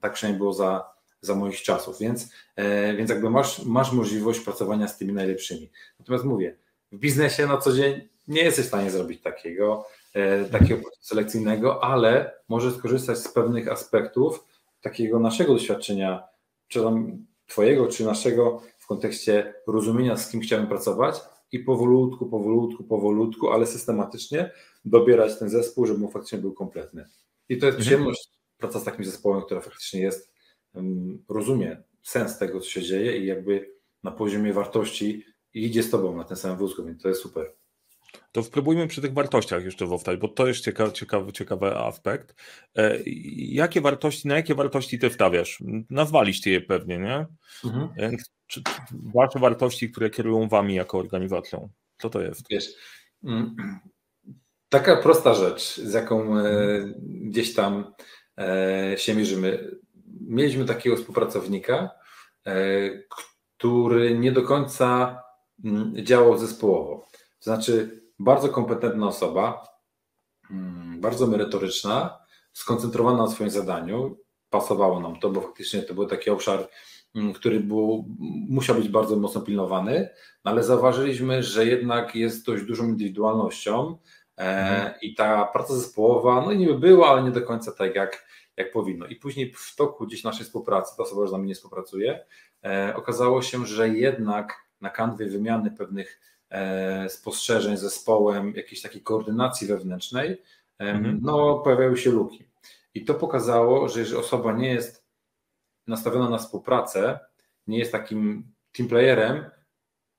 Tak przynajmniej było za, za moich czasów, więc, e, więc jakby masz, masz możliwość pracowania z tymi najlepszymi. Natomiast mówię, w biznesie na co dzień nie jesteś w stanie zrobić takiego, e, takiego procesu selekcyjnego, ale możesz skorzystać z pewnych aspektów, takiego naszego doświadczenia, czy tam Twojego, czy naszego w kontekście rozumienia, z kim chciałem pracować i powolutku, powolutku, powolutku, ale systematycznie dobierać ten zespół, żeby on faktycznie był kompletny. I to jest mhm. przyjemność praca z takim zespołem, która faktycznie jest, rozumie sens tego, co się dzieje i jakby na poziomie wartości idzie z Tobą na ten sam wózku, więc to jest super. To spróbujmy przy tych wartościach jeszcze wowtać, bo to jest ciekawy, ciekawy, ciekawy aspekt. E, jakie wartości, na jakie wartości ty wstawiasz? Nazwaliście je pewnie, nie? Mhm. E, czy, czy wasze wartości, które kierują wami jako organizacją? Co to jest? Wiesz, mm, taka prosta rzecz, z jaką e, gdzieś tam się mierzymy. Mieliśmy takiego współpracownika, który nie do końca mm, działał zespołowo. To znaczy, bardzo kompetentna osoba, mm, bardzo merytoryczna, skoncentrowana na swoim zadaniu. Pasowało nam to, bo faktycznie to był taki obszar, mm, który był, musiał być bardzo mocno pilnowany, no ale zauważyliśmy, że jednak jest dość dużą indywidualnością e, mhm. i ta praca zespołowa, no niby była, ale nie do końca tak jak, jak powinno. I później w toku gdzieś naszej współpracy, ta osoba już z nami nie współpracuje, e, okazało się, że jednak na kanwie wymiany pewnych E, spostrzeżeń z zespołem, jakiejś takiej koordynacji wewnętrznej, mhm. no pojawiały się luki. I to pokazało, że jeżeli osoba nie jest nastawiona na współpracę, nie jest takim team playerem,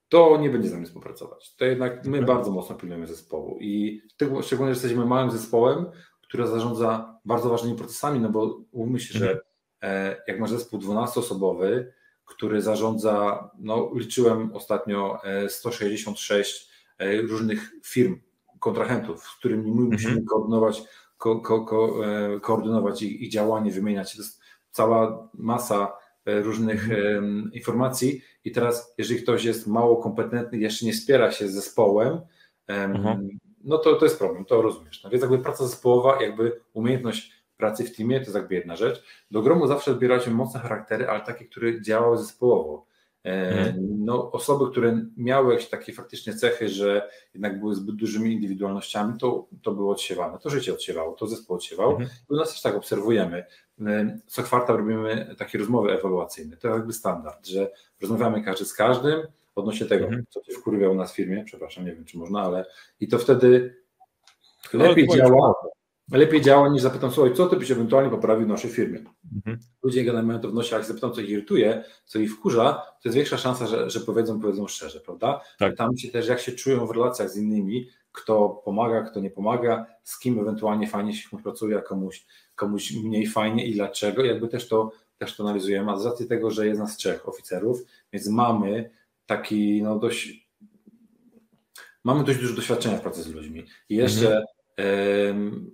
to nie będzie z nami współpracować. To jednak my mhm. bardzo mocno pilnujemy zespołu i szczególnie, że jesteśmy małym zespołem, który zarządza bardzo ważnymi procesami, no bo umówmy się, że mhm. e, jak masz zespół 12-osobowy, który zarządza, no liczyłem ostatnio 166 e, e, różnych firm, kontrahentów, z którymi my mhm. musimy koordynować, ko, ko, ko, koordynować ich, ich, działanie, wymieniać. To jest cała masa różnych mhm. informacji i teraz, jeżeli ktoś jest mało kompetentny, jeszcze nie wspiera się z zespołem, mhm. No to, to jest problem, to rozumiesz. No więc jakby praca zespołowa, jakby umiejętność pracy w teamie, to jest jakby jedna rzecz. Do gromu zawsze odbieraliśmy mocne charaktery, ale takie, które działały zespołowo. E, mhm. No, osoby, które miały jakieś takie faktycznie cechy, że jednak były zbyt dużymi indywidualnościami, to, to było odsiewane. To życie odsiewało, to zespół odsiewał. Mhm. I u nas też tak obserwujemy. E, co kwartał robimy takie rozmowy ewaluacyjne. To jakby standard, że rozmawiamy każdy z każdym odnośnie tego, mhm. co się wkurwia u nas w firmie. Przepraszam, nie wiem, czy można, ale i to wtedy lepiej działa lepiej działa niż zapytam, słuchaj, co ty byś ewentualnie poprawił w naszej firmie. Mhm. Ludzie generalnie mają to w nosie, jak zapytam, co ich irytuje, co ich wkurza, to jest większa szansa, że, że powiedzą, powiedzą szczerze, prawda? Tak. Tam się też, jak się czują w relacjach z innymi, kto pomaga, kto nie pomaga, z kim ewentualnie fajnie się pracuje, a komuś, komuś mniej fajnie i dlaczego, jakby też to, też to analizujemy, a z racji tego, że jest nas trzech oficerów, więc mamy taki no dość mamy dość dużo doświadczenia w pracy z ludźmi. I jeszcze mhm.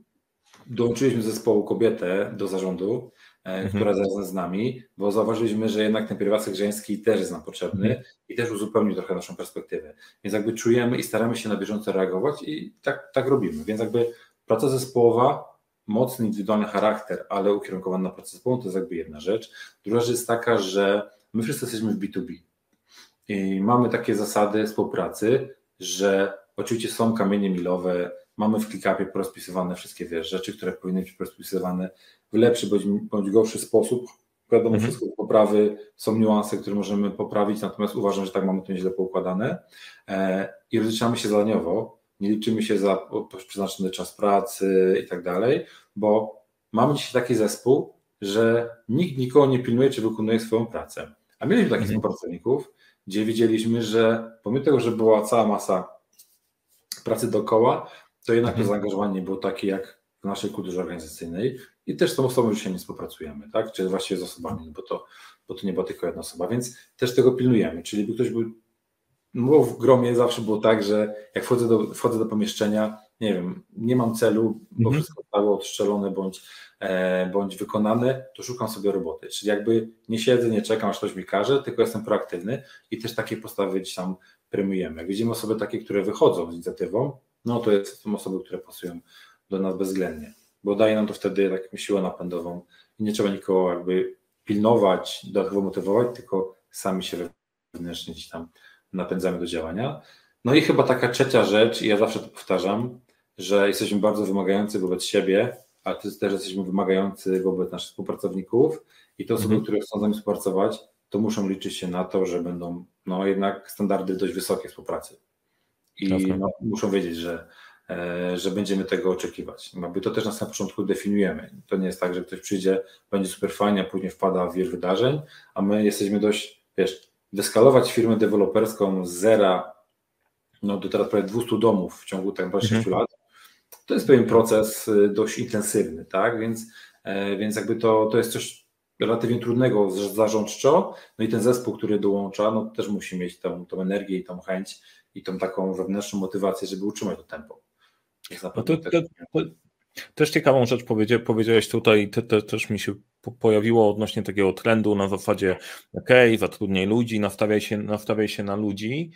dołączyliśmy do zespołu kobietę do zarządu, e, mhm. która jest z nami, bo zauważyliśmy, że jednak ten pierwiastek żeński też jest nam potrzebny mhm. i też uzupełni trochę naszą perspektywę. Więc jakby czujemy i staramy się na bieżąco reagować i tak, tak robimy. Więc jakby praca zespołowa, mocny indywidualny charakter, ale ukierunkowany na pracę zespołową, to jest jakby jedna rzecz. Druga rzecz jest taka, że my wszyscy jesteśmy w B2B i mamy takie zasady współpracy, że oczywiście są kamienie milowe, mamy w ClickUpie porozpisywane wszystkie wiesz, rzeczy, które powinny być porozpisywane w lepszy bądź, bądź gorszy sposób. Wiadomo, mhm. wszystko poprawy, są niuanse, które możemy poprawić, natomiast uważam, że tak mamy to nieźle poukładane. E, I rozliczamy się zadaniowo, nie liczymy się za przeznaczony czas pracy i tak dalej, bo mamy dzisiaj taki zespół, że nikt nikogo nie pilnuje, czy wykonuje swoją pracę. A mieliśmy takich mhm. współpracowników, gdzie widzieliśmy, że pomimo tego, że była cała masa pracy dookoła, to jednak mhm. to zaangażowanie nie było takie jak w naszej kulturze organizacyjnej i też z tą osobą już się nie współpracujemy, tak? Czy właściwie z osobami, bo to, bo to nie była tylko jedna osoba, więc też tego pilnujemy, czyli by ktoś był, no w gromie zawsze było tak, że jak wchodzę do, wchodzę do pomieszczenia, nie wiem, nie mam celu, bo mhm. wszystko zostało odstrzelone bądź, e, bądź wykonane, to szukam sobie roboty. Czyli jakby nie siedzę, nie czekam, aż ktoś mi każe, tylko jestem proaktywny i też takie postawy gdzieś tam premiujemy. Jak widzimy osoby takie, które wychodzą z inicjatywą, no to jest, są osoby, które pasują do nas bezwzględnie, bo daje nam to wtedy taką siłę napędową i nie trzeba nikogo jakby pilnować, dodatkowo motywować, tylko sami się wewnętrznie gdzieś tam napędzamy do działania. No i chyba taka trzecia rzecz, i ja zawsze to powtarzam, że jesteśmy bardzo wymagający wobec siebie, ale też jesteśmy wymagający wobec naszych współpracowników i te osoby, mm. które chcą z nami współpracować, to muszą liczyć się na to, że będą no, jednak standardy dość wysokie współpracy. I no, muszą wiedzieć, że, e, że będziemy tego oczekiwać. Jakby to też na początku definiujemy. To nie jest tak, że ktoś przyjdzie, będzie super fajnie, a później wpada w wir wydarzeń, a my jesteśmy dość, wiesz, wyskalować firmę deweloperską z zera no, do teraz prawie 200 domów w ciągu tak naprawdę 6 mhm. lat, to jest pewien proces y, dość intensywny, tak? Więc, e, więc jakby to, to jest coś relatywnie trudnego zarządczo, no i ten zespół, który dołącza, no też musi mieć tą, tą energię i tą chęć i tą taką wewnętrzną motywację, żeby utrzymać to tempo. No to, to, to, też ciekawą rzecz powiedzia, powiedziałeś tutaj, te, te, też mi się pojawiło odnośnie takiego trendu na zasadzie ok, zatrudniaj ludzi, nastawiaj się, nastawiaj się na ludzi,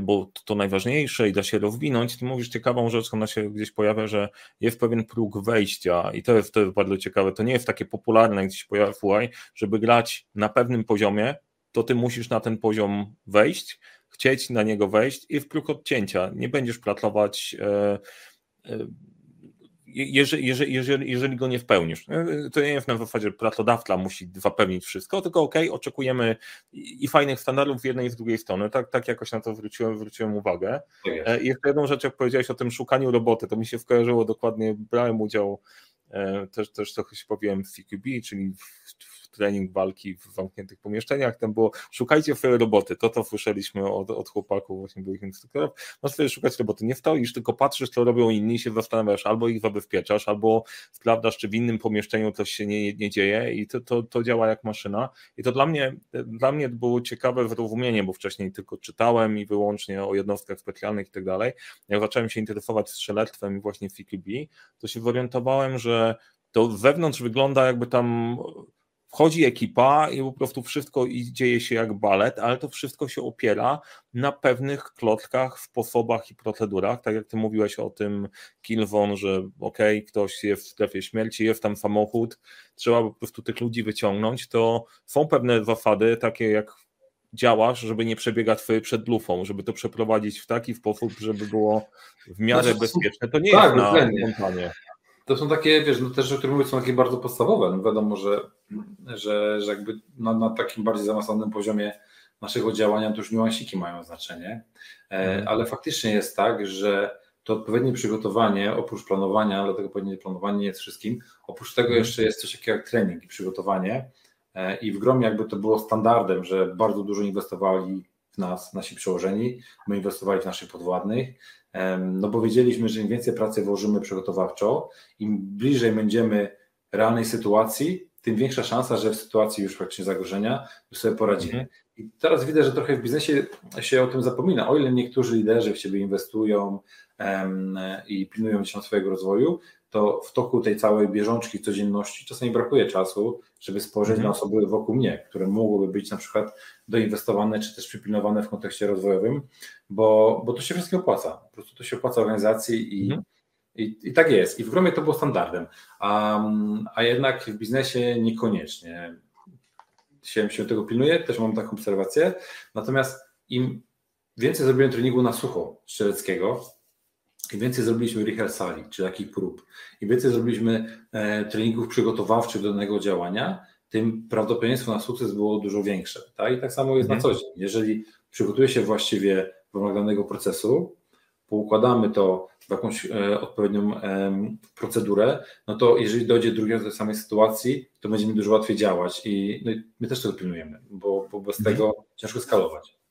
bo to najważniejsze i da się rozwinąć. Ty mówisz ciekawą rzecz, ona się gdzieś pojawia, że jest pewien próg wejścia i to jest, to jest bardzo ciekawe. To nie jest takie popularne, gdzieś pojawia UI, żeby grać na pewnym poziomie, to ty musisz na ten poziom wejść, chcieć na niego wejść i w próg odcięcia. Nie będziesz pracować. E, e, jeżeli, jeżeli, jeżeli, go nie wpełnisz, e, to nie jest na zasadzie pracodawca musi zapewnić wszystko, tylko ok, oczekujemy i fajnych standardów z jednej i z drugiej strony, tak, tak jakoś na to zwróciłem, zwróciłem uwagę. I jeszcze jedną rzecz, jak powiedziałeś o tym szukaniu roboty, to mi się skojarzyło dokładnie, brałem udział też, też trochę się powiem w CQB, czyli w, trening walki w zamkniętych pomieszczeniach, tam było szukajcie swojej roboty, to to słyszeliśmy od, od chłopaków, właśnie byłych instruktorów, masz sobie szukać roboty, nie stoisz, tylko patrzysz, co robią inni, się zastanawiasz, albo ich zabezpieczasz, albo sprawdzasz, czy w innym pomieszczeniu coś się nie, nie dzieje i to, to, to działa jak maszyna. I to dla mnie, dla mnie było ciekawe zrozumienie, bo wcześniej tylko czytałem i wyłącznie o jednostkach specjalnych i tak dalej, jak zacząłem się interesować strzelectwem i właśnie CQB, to się zorientowałem, że to wewnątrz wygląda jakby tam wchodzi ekipa i po prostu wszystko dzieje się jak balet, ale to wszystko się opiera na pewnych klockach, sposobach i procedurach. Tak jak ty mówiłeś o tym Kilwon, że ok, ktoś jest w strefie śmierci, jest tam samochód, trzeba po prostu tych ludzi wyciągnąć, to są pewne zasady, takie jak działasz, żeby nie przebiegać przed lufą, żeby to przeprowadzić w taki sposób, żeby było w miarę znaczy, bezpieczne. To nie tak, jest na spontanie to są takie, wiesz, no też rzeczy, które mówię, są takie bardzo podstawowe. No wiadomo, że, że, że jakby na, na takim bardziej zaawansowanym poziomie naszego działania to już niuansiki mają znaczenie, e, mhm. ale faktycznie jest tak, że to odpowiednie przygotowanie, oprócz planowania, dlatego odpowiednie planowanie nie jest wszystkim, oprócz tego mhm. jeszcze jest coś takiego jak trening i przygotowanie e, i w gromie jakby to było standardem, że bardzo dużo inwestowali w nas nasi przełożeni, my inwestowali w naszych podwładnych, no bo wiedzieliśmy, że im więcej pracy włożymy przygotowawczo, im bliżej będziemy realnej sytuacji, tym większa szansa, że w sytuacji już faktycznie zagrożenia już sobie poradzimy. Mhm. I teraz widzę, że trochę w biznesie się o tym zapomina. O ile niektórzy liderzy w siebie inwestują um, i pilnują się swojego rozwoju, to w toku tej całej bieżączki codzienności czasami brakuje czasu, żeby spojrzeć mhm. na osoby wokół mnie, które mogłyby być na przykład doinwestowane czy też przypilnowane w kontekście rozwojowym, bo, bo to się wszystkim opłaca. Po prostu to się opłaca organizacji i, mhm. i, i, tak jest. I w gromie to było standardem, a, a jednak w biznesie niekoniecznie się, się tego pilnuje, też mam taką obserwację. Natomiast im więcej zrobiłem treningu na sucho strzeleckiego, im więcej zrobiliśmy rehearsali, czy takich prób, im więcej zrobiliśmy e, treningów przygotowawczych do danego działania, tym prawdopodobieństwo na sukces było dużo większe. Tak? I tak samo jest mhm. na co dzień. Jeżeli przygotuje się właściwie w ramach danego procesu, poukładamy to w jakąś e, odpowiednią e, procedurę, no to jeżeli dojdzie drugi raz do tej samej sytuacji, to będziemy dużo łatwiej działać i, no i my też to pilnujemy, bo, bo bez mhm. tego ciężko skalować.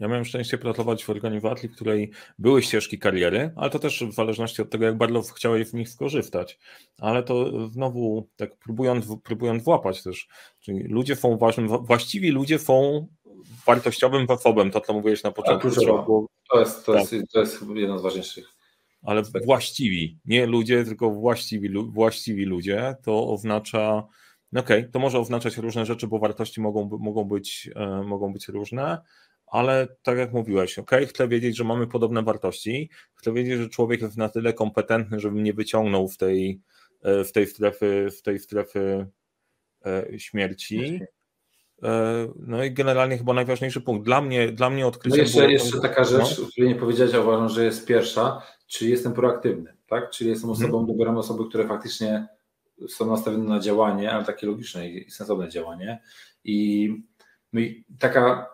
Ja miałem szczęście pracować w organizacji, w której były ścieżki kariery, ale to też w zależności od tego, jak bardzo chciałeś w nich skorzystać. Ale to znowu, tak próbując, próbując włapać też, czyli ludzie są ważnym, właściwi ludzie są wartościowym zasobem, to co mówiłeś na początku. Tak, było, to, jest, to, tak. jest, to jest jedno z ważniejszych. Ale właściwi, nie ludzie, tylko właściwi, właściwi ludzie, to oznacza, no okej, okay, to może oznaczać różne rzeczy, bo wartości mogą, mogą, być, e, mogą być różne, ale tak jak mówiłeś, ok, chcę wiedzieć, że mamy podobne wartości, chcę wiedzieć, że człowiek jest na tyle kompetentny, żeby mnie wyciągnął w tej, e, w tej strefy, w tej strefy e, śmierci. E, no i generalnie chyba najważniejszy punkt. Dla mnie, dla mnie odkrycie. No jeszcze, było... jeszcze taka rzecz, no? o której nie powiedziałeś, a uważam, że jest pierwsza, czy jestem proaktywny, tak? Czyli jestem mhm. osobą, hmm. dobieram osoby, które faktycznie są nastawione na działanie, ale takie logiczne i sensowne działanie. I, no i taka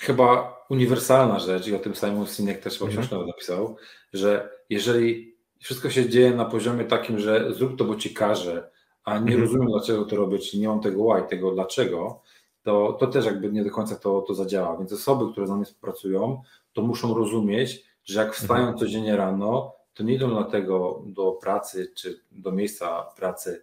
chyba uniwersalna rzecz, i o tym Simon Sinek też chyba książkę napisał, że jeżeli wszystko się dzieje na poziomie takim, że zrób to, bo ci każe, a nie mhm. rozumiem, dlaczego to czyli nie mam tego why, tego dlaczego, to, to też jakby nie do końca to, to zadziała. Więc osoby, które z nami współpracują, to muszą rozumieć, że jak wstają mhm. codziennie rano, to nie idą dlatego do pracy czy do miejsca pracy,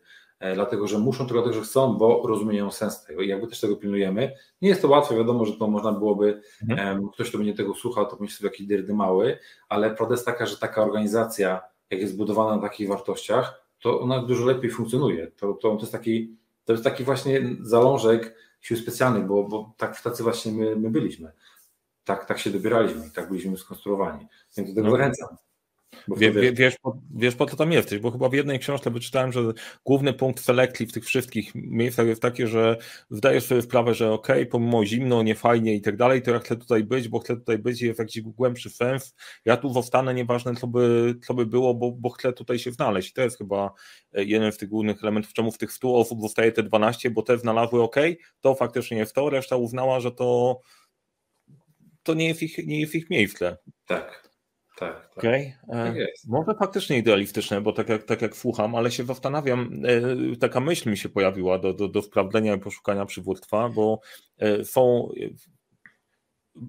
dlatego że muszą, tylko dlatego, że chcą, bo rozumieją sens tego i jakby też tego pilnujemy. Nie jest to łatwe, wiadomo, że to można byłoby, mhm. ktoś, kto będzie tego słuchał, to myśli sobie jakiś dyrdy mały, ale prawda jest taka, że taka organizacja, jak jest zbudowana na takich wartościach, to ona dużo lepiej funkcjonuje. To, to, to, jest, taki, to jest taki właśnie zalążek sił specjalnych, bo, bo tak tacy właśnie my, my byliśmy. Tak, tak się dobieraliśmy i tak byliśmy skonstruowani. Więc do tego no. zachęcam. Wie, wie, wiesz, po, wiesz, po co tam jesteś, bo chyba w jednej książce wyczytałem, że główny punkt selekcji w tych wszystkich miejscach jest taki, że zdajesz sobie sprawę, że ok, pomimo zimno, niefajnie i tak dalej, to ja chcę tutaj być, bo chcę tutaj być i jest jakiś głębszy sens. Ja tu zostanę, nieważne co by, co by było, bo, bo chcę tutaj się znaleźć. I to jest chyba e, jeden z tych głównych elementów, czemu w tych 100 osób zostaje te 12, bo te znalazły ok, to faktycznie jest to, reszta uznała, że to to nie jest ich, nie jest ich miejsce. Tak. Tak, tak. Okay. tak Może faktycznie idealistyczne, bo tak jak, tak jak słucham, ale się zastanawiam, e, taka myśl mi się pojawiła do, do, do sprawdzenia i poszukania przywództwa, bo e, są.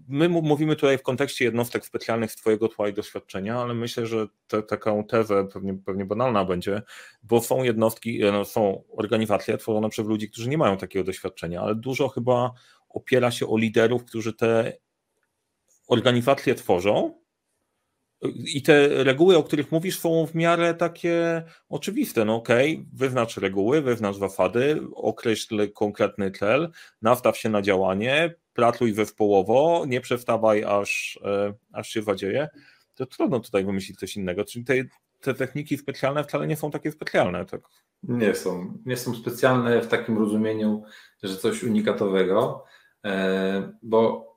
My mówimy tutaj w kontekście jednostek specjalnych z Twojego tła i doświadczenia, ale myślę, że te, taką tezę pewnie, pewnie banalna będzie, bo są jednostki, e, no, są organizacje tworzone przez ludzi, którzy nie mają takiego doświadczenia, ale dużo chyba opiera się o liderów, którzy te organizacje tworzą, i te reguły, o których mówisz, są w miarę takie oczywiste. No okej, okay, wyznacz reguły, wyznacz zasady, określ konkretny cel, nastaw się na działanie, pracuj zespołowo, nie przestawaj, aż, e, aż się zadzieje. To trudno tutaj wymyślić coś innego. Czyli te, te techniki specjalne wcale nie są takie specjalne. Tak? Nie są. Nie są specjalne w takim rozumieniu, że coś unikatowego, e, bo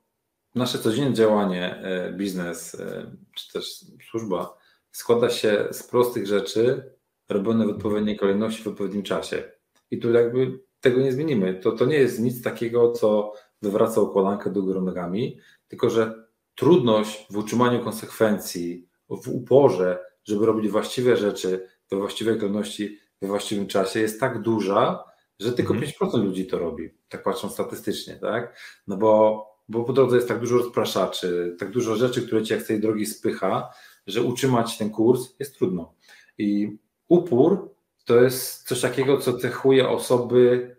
nasze codzienne działanie, e, biznes e, czy też służba składa się z prostych rzeczy robione w odpowiedniej kolejności w odpowiednim czasie. I tu jakby tego nie zmienimy. To, to nie jest nic takiego, co wywraca układankę do góry nogami, tylko że trudność w utrzymaniu konsekwencji, w uporze, żeby robić właściwe rzeczy we właściwej kolejności, we właściwym czasie jest tak duża, że tylko mm. 5% ludzi to robi, tak patrząc statystycznie, tak? No bo bo po drodze jest tak dużo rozpraszaczy, tak dużo rzeczy, które cię jak z tej drogi spycha, że utrzymać ten kurs jest trudno. I upór to jest coś takiego, co cechuje osoby,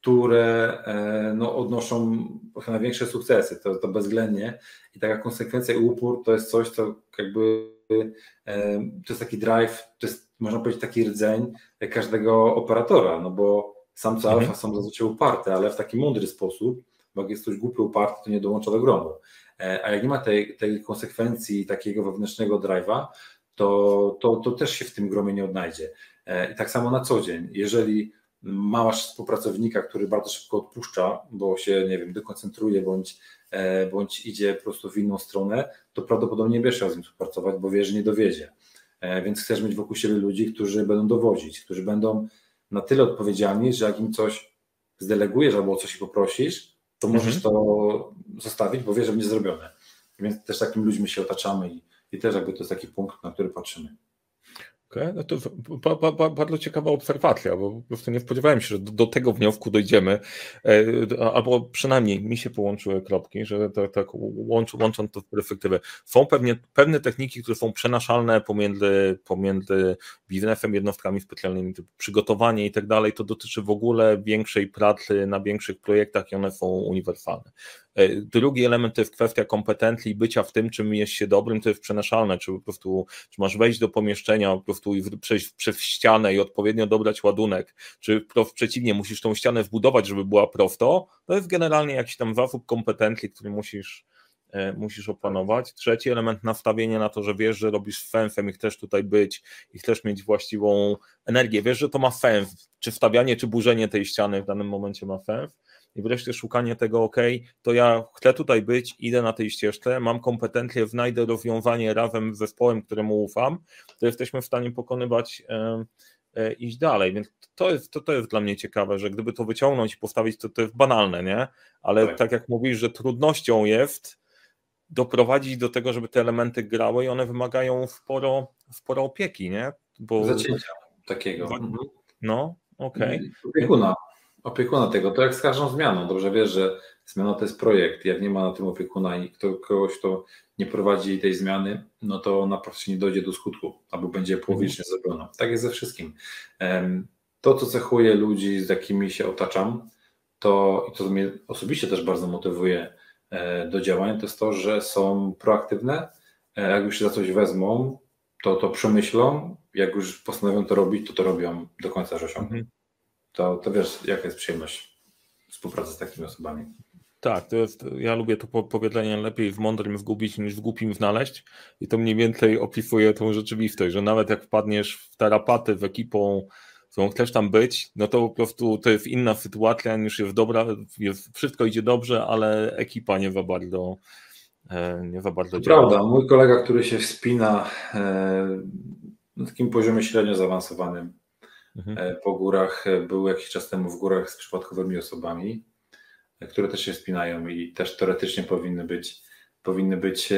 które e, no, odnoszą największe sukcesy, to, to bezwzględnie i taka konsekwencja i upór to jest coś, co jakby e, to jest taki drive, to jest można powiedzieć taki rdzeń każdego operatora, no bo samce mhm. alfa są zazwyczaj uparte, ale w taki mądry sposób, bo jak jest ktoś głupio uparty, to nie dołącza do gromu. E, a jak nie ma tej, tej konsekwencji takiego wewnętrznego drive'a, to, to, to też się w tym gromie nie odnajdzie. I tak samo na co dzień. Jeżeli masz współpracownika, który bardzo szybko odpuszcza, bo się, nie wiem, dekoncentruje bądź, e, bądź idzie po prostu w inną stronę, to prawdopodobnie nie będziesz nim współpracować, bo wiesz, że nie dowiedzie. E, więc chcesz mieć wokół siebie ludzi, którzy będą dowodzić, którzy będą na tyle odpowiedzialni, że jak im coś zdelegujesz albo o coś poprosisz, to możesz mhm. to zostawić, bo wiesz, że będzie zrobione. Więc też takimi ludźmi się otaczamy i, i też jakby to jest taki punkt, na który patrzymy. Okay. No to ba, ba, ba, bardzo ciekawa obserwacja, bo po prostu nie spodziewałem się, że do, do tego wniosku dojdziemy, e, albo przynajmniej mi się połączyły kropki, że tak, tak łączą, łącząc to w perspektywę. Są pewnie, pewne techniki, które są przenaszalne pomiędzy, pomiędzy biznesem, jednostkami specjalnymi, typu przygotowanie i tak dalej, to dotyczy w ogóle większej pracy na większych projektach i one są uniwersalne. E, drugi element to jest kwestia kompetencji i bycia w tym, czym jest się dobrym, to jest przenaszalne, czy po prostu czy masz wejść do pomieszczenia po prostu i przejść przez ścianę i odpowiednio dobrać ładunek, czy przeciwnie, musisz tą ścianę wbudować, żeby była prosto, to jest generalnie jakiś tam zasób kompetencji, który musisz e, musisz opanować. Trzeci element nastawienie na to, że wiesz, że robisz fęfem i chcesz tutaj być i chcesz mieć właściwą energię. Wiesz, że to ma fęf, czy wstawianie, czy burzenie tej ściany w danym momencie ma fęf i wreszcie szukanie tego, ok, to ja chcę tutaj być, idę na tej ścieżce, mam kompetencje, znajdę rozwiązanie razem z zespołem, któremu ufam, to jesteśmy w stanie pokonywać e, e, iść dalej, więc to jest, to, to jest dla mnie ciekawe, że gdyby to wyciągnąć i postawić, to to jest banalne, nie? Ale tak, tak jak mówisz, że trudnością jest doprowadzić do tego, żeby te elementy grały i one wymagają sporo, sporo opieki, nie? Bo... Zacięcia takiego. No, okej. Okay. Opiekuna opiekuna tego. To jak z każdą zmianą. Dobrze wiesz, że zmiana to jest projekt. Jak nie ma na tym opiekuna i kto, kogoś, kto nie prowadzi tej zmiany, no to na prostu nie dojdzie do skutku albo będzie połowicznie mhm. zrobiona. Tak jest ze wszystkim. To, co cechuje ludzi, z jakimi się otaczam, to i to mnie osobiście też bardzo motywuje e, do działania, to jest to, że są proaktywne. E, jak już się za coś wezmą, to to przemyślą. Jak już postanowią to robić, to to robią do końca, że osiągną. Mhm to, to wiesz, jaka jest przyjemność współpracy z takimi osobami. Tak, to jest, ja lubię to powiedzenie lepiej w mądrym zgubić niż w głupim znaleźć i to mniej więcej opisuje tą rzeczywistość, że nawet jak wpadniesz w tarapaty w ekipą, którą chcesz tam być, no to po prostu to jest inna sytuacja niż jest dobra, jest, wszystko idzie dobrze, ale ekipa nie za bardzo e, nie za bardzo działa. Prawda, mój kolega, który się wspina e, na takim poziomie średnio zaawansowanym, mhm. E, po górach. E, był jakiś czas temu w górach z przypadkowymi osobami, e, które też się spinają i też teoretycznie powinny być, powinny być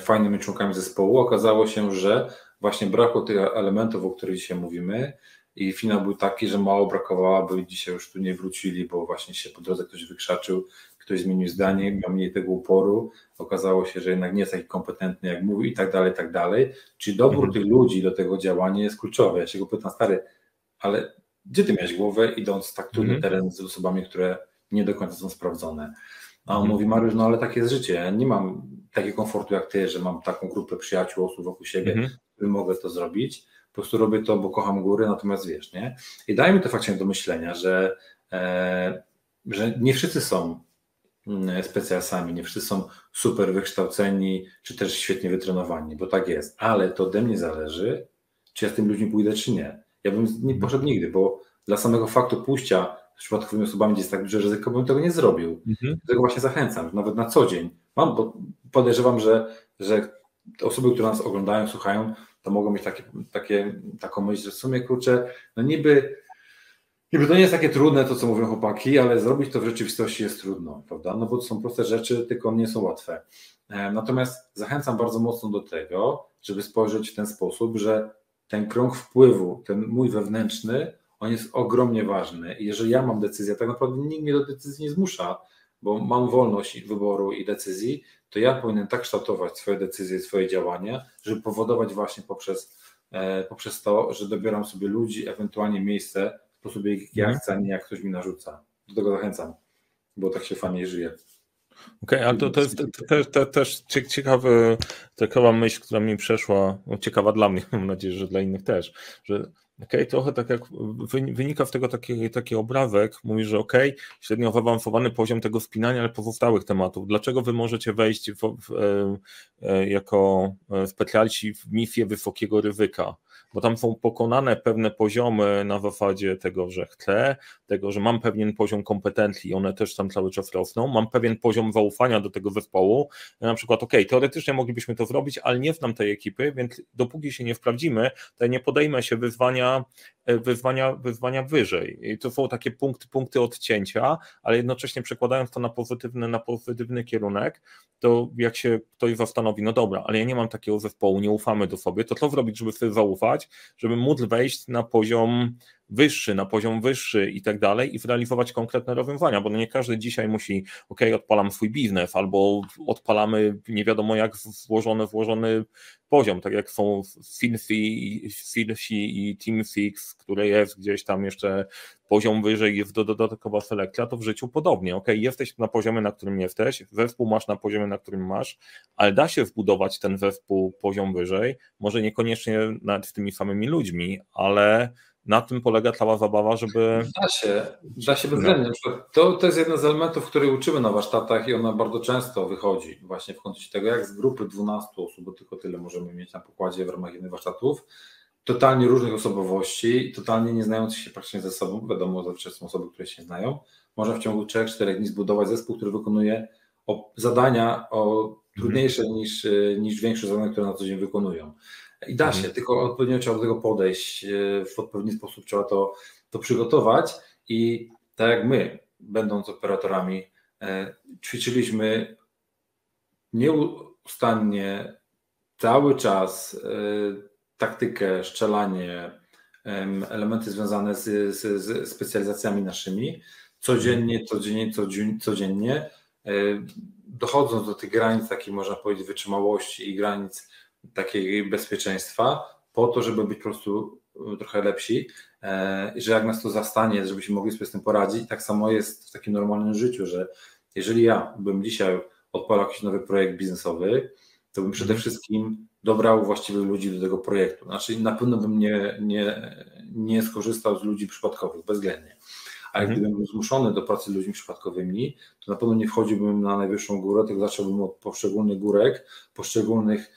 fajnymi członkami zespołu. Okazało się, że właśnie brakło tych elementów, o których dzisiaj mówimy. I finał był taki, że mało brakowało, by dzisiaj już tu nie wrócili, bo właśnie się po drodze ktoś wykrzaczył, ktoś zmienił zdanie, miał mniej tego uporu. Okazało się, że jednak nie jest taki kompetentny, jak mówił, i tak dalej, i tak dalej. Czyli dobór mhm. tych ludzi do tego działania jest kluczowy. Ja się go pytam, stary, ale gdzie ty miałeś głowę, idąc tak trudny mm. teren z osobami, które nie do końca są sprawdzone? A on mm. mówi, Mariusz, no ale takie jest życie. Ja nie mam takiego komfortu jak ty, że mam taką grupę przyjaciół, osób wokół siebie, mm. którym mogę to zrobić. Po prostu robię to, bo kocham góry, natomiast wiesz, nie? I daj mi to faktycznie do myślenia, że, e, że nie wszyscy są mm, specjalsami, nie wszyscy są super wykształceni, czy też świetnie wytrenowani, bo tak jest, ale to ode mnie zależy, czy ja z tym ludźmi pójdę, czy nie. Ja bym nie mhm. poszedł nigdy, bo dla samego faktu pójścia z przypadkowymi osobami, gdzie jest tak duże ryzyko, bym tego nie zrobił. Mhm. Do tego właśnie zachęcam, nawet na co dzień. Mam, bo podejrzewam, że, że osoby, które nas oglądają, słuchają, to mogą mieć takie, takie, taką myśl, że w sumie kurczę, no niby, niby to nie jest takie trudne, to co mówią chłopaki, ale zrobić to w rzeczywistości jest trudno, prawda? No bo to są proste rzeczy, tylko nie są łatwe. E, natomiast zachęcam bardzo mocno do tego, żeby spojrzeć w ten sposób, że ten krąg wpływu, ten mój wewnętrzny, on jest ogromnie ważny. I jeżeli ja mam decyzję, tak naprawdę nikt mnie do decyzji nie zmusza, bo mam wolność wyboru i decyzji, to ja powinienem tak kształtować swoje decyzje, swoje działania, żeby powodować właśnie poprzez, e, poprzez to, że dobieram sobie ludzi, ewentualnie miejsce w sposób, jak ja mhm. chcę, a nie jak ktoś mi narzuca. Do tego zachęcam, bo tak się fajnie żyje. Okej, okay, ale to, to jest też, te, też ciekawy, ciekawa myśl, która mi przeszła, no ciekawa dla mnie, mam nadzieję, że dla innych też, że okay, trochę tak jak wynika z tego taki, taki obrazek, mówi, że ok, średnio wyawansowany poziom tego spinania, ale pozostałych tematów. Dlaczego wy możecie wejść w, w, e, e, jako e, specjaliści w misję wysokiego ryzyka? Bo tam są pokonane pewne poziomy na zasadzie tego, że chcę, tego, że mam pewien poziom kompetencji one też tam cały czas rosną, mam pewien poziom zaufania do tego zespołu, na przykład ok, teoretycznie moglibyśmy to zrobić, ale nie znam tej ekipy, więc dopóki się nie sprawdzimy, to nie podejmę się wyzwania, e, wyzwania, wyzwania wyżej. I to są takie punkty, punkty odcięcia, ale jednocześnie przekładając to na pozytywny, na pozytywny kierunek, to jak się ktoś zastanowi, no dobra, ale ja nie mam takiego zespołu, nie ufamy do sobie, to co zrobić, żeby sobie zaufać, żeby móc wejść na poziom wyższy, na poziom wyższy i tak dalej i zrealizować konkretne rozwiązania, bo no nie każdy dzisiaj musi, ok, odpalam swój biznes albo odpalamy nie wiadomo jak włożony, włożony poziom, tak jak są Filthy, Filthy i Teamfix, które jest gdzieś tam jeszcze poziom wyżej, jest dodatkowa selekcja, to w życiu podobnie, ok, jesteś na poziomie, na którym jesteś, zespół masz na poziomie, na którym masz, ale da się wbudować ten zespół poziom wyżej, może niekoniecznie nawet z tymi samymi ludźmi, ale na tym polega cała zabawa, żeby. Da się, da się bezwzględnie. No. To, to jest jeden z elementów, który uczymy na warsztatach i ona bardzo często wychodzi właśnie w kontekście tego, jak z grupy 12 osób, bo tylko tyle możemy mieć na pokładzie w ramach jednych warsztatów, totalnie różnych osobowości, totalnie nie znających się praktycznie ze sobą, wiadomo, zawsze są osoby, które się znają, można w ciągu 3-4 dni zbudować zespół, który wykonuje zadania o trudniejsze mhm. niż, niż większe zadania, które na co dzień wykonują. I da się, mhm. tylko odpowiednio trzeba do tego podejść, e, w odpowiedni sposób trzeba to, to przygotować i tak jak my, będąc operatorami, e, ćwiczyliśmy nieustannie cały czas e, taktykę, szczelanie, elementy związane z, z, z specjalizacjami naszymi, codziennie, codziennie, codziennie, dochodząc do tych granic takiej, można powiedzieć, wytrzymałości i granic takiego bezpieczeństwa, po to, żeby być po prostu e, trochę lepsi, e, i że jak nas to zastanie, żebyśmy mogli sobie z tym poradzić. Tak samo jest w takim normalnym życiu, że jeżeli ja bym dzisiaj odpalał jakiś nowy projekt biznesowy, to bym przede mhm. wszystkim dobrał właściwych ludzi do tego projektu. Znaczy na pewno bym nie, nie, nie skorzystał z ludzi przypadkowych, bezwzględnie. Ale mhm. gdybym był zmuszony do pracy z ludźmi przypadkowymi, to na pewno nie wchodziłbym na najwyższą górę, tylko zacząłbym od poszczególnych górek, poszczególnych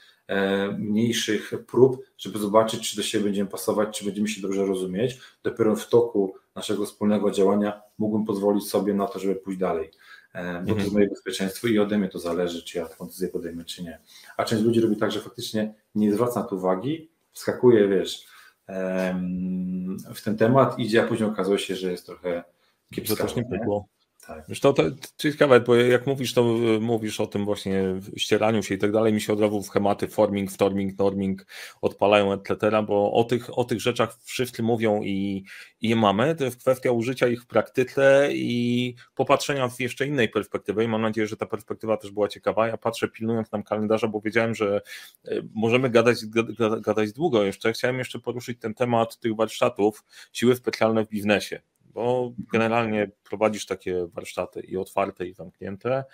mniejszych prób, żeby zobaczyć, czy do siebie będziemy pasować, czy będziemy się dobrze rozumieć. Dopiero w toku naszego wspólnego działania mógłbym pozwolić sobie na to, żeby pójść dalej. E, bo to jest mhm. moje bezpieczeństwo i ode mnie to zależy, czy ja tę decyzję podejmę, czy nie. A część ludzi robi tak, że faktycznie nie zwraca na to uwagi, wskakuje, wiesz, w ten temat, idzie, a później okazuje się, że jest trochę kiepsko. Że też nie pykło. Tak. Wiesz, to, to, ciekawe, bo jak mówisz, to y, mówisz o tym właśnie ścieraniu się i tak dalej, mi się od razu schematy forming, storming, norming odpalają, etc., bo o tych, o tych rzeczach wszyscy mówią i, i mamy, to jest kwestia użycia ich w praktyce i popatrzenia z jeszcze innej perspektywy i mam nadzieję, że ta perspektywa też była ciekawa. Ja patrzę pilnując nam kalendarza, bo wiedziałem, że y, możemy gadać, gadać długo jeszcze. Chciałem jeszcze poruszyć ten temat tych warsztatów, siły specjalne w biznesie bo generalnie prowadzisz takie warsztaty i otwarte, i zamknięte.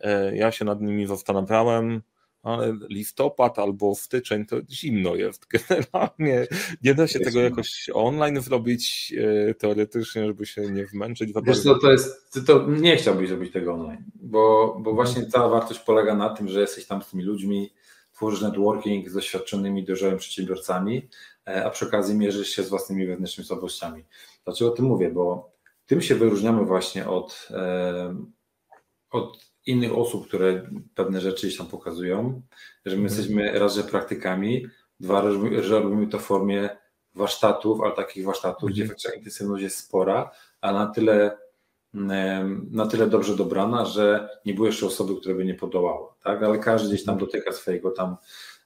E, ja się nad nimi zastanawiałem, ale listopad albo styczeń to zimno jest. Generalnie nie da się tego jakoś online zrobić e, teoretycznie, żeby się nie wmęczyć. Wiesz co, to jest, to nie chciałbyś zrobić tego online, bo, bo właśnie cała wartość polega na tym, że jesteś tam z tymi ludźmi, tworzysz networking z doświadczonymi, dojrzałymi przedsiębiorcami, e, a przy okazji mierzysz się z własnymi wewnętrznymi słabościami. Dlaczego o tym mówię? Bo tym się wyróżniamy właśnie od, e, od innych osób, które pewne rzeczy gdzieś tam pokazują, że my mhm. jesteśmy raz, że praktykami, dwa, że robimy to w formie warsztatów, ale takich warsztatów, gdzie mhm. faktycznie intensywność jest spora, a na tyle na tyle dobrze dobrana, że nie było jeszcze osoby, które by nie podołały, tak? ale każdy gdzieś tam mhm. dotyka swojego tam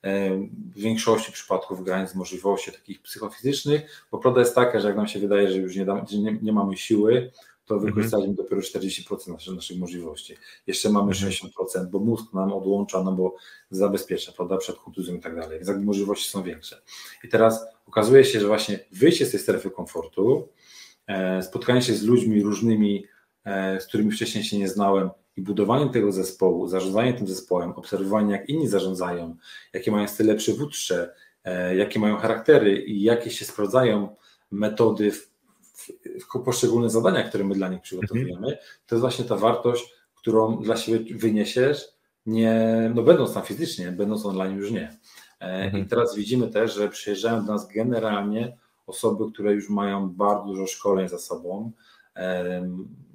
w większości przypadków granic możliwości takich psychofizycznych, bo prawda jest taka, że jak nam się wydaje, że już nie, da, że nie, nie mamy siły, to mhm. wykorzystaliśmy dopiero 40% naszych, naszych możliwości. Jeszcze mamy 60%, mhm. bo mózg nam odłącza, no bo zabezpiecza, prawda, przed kontuzją i tak dalej, więc jakby możliwości są większe. I teraz okazuje się, że właśnie wyjście z tej strefy komfortu, e, spotkanie się z ludźmi różnymi, e, z którymi wcześniej się nie znałem, i budowanie tego zespołu, zarządzanie tym zespołem, obserwowanie jak inni zarządzają, jakie mają style przywódcze, e, jakie mają charaktery i jakie się sprawdzają metody w, w, w poszczególnych zadaniach, które my dla nich przygotowujemy, mhm. to jest właśnie ta wartość, którą dla siebie wyniesiesz, nie, no będąc tam fizycznie, będąc online już nie. E, mhm. I teraz widzimy też, że przyjeżdżają do nas generalnie osoby, które już mają bardzo dużo szkoleń za sobą,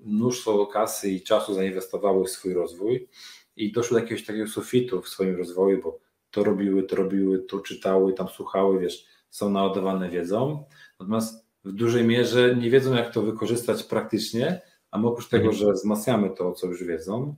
mnóstwo kasy i czasu zainwestowały w swój rozwój i doszły do jakiegoś takiego sufitu w swoim rozwoju, bo to robiły, to robiły, to czytały, tam słuchały, wiesz, są naładowane wiedzą, natomiast w dużej mierze nie wiedzą, jak to wykorzystać praktycznie, a my oprócz tego, mhm. że wzmacniamy to, co już wiedzą,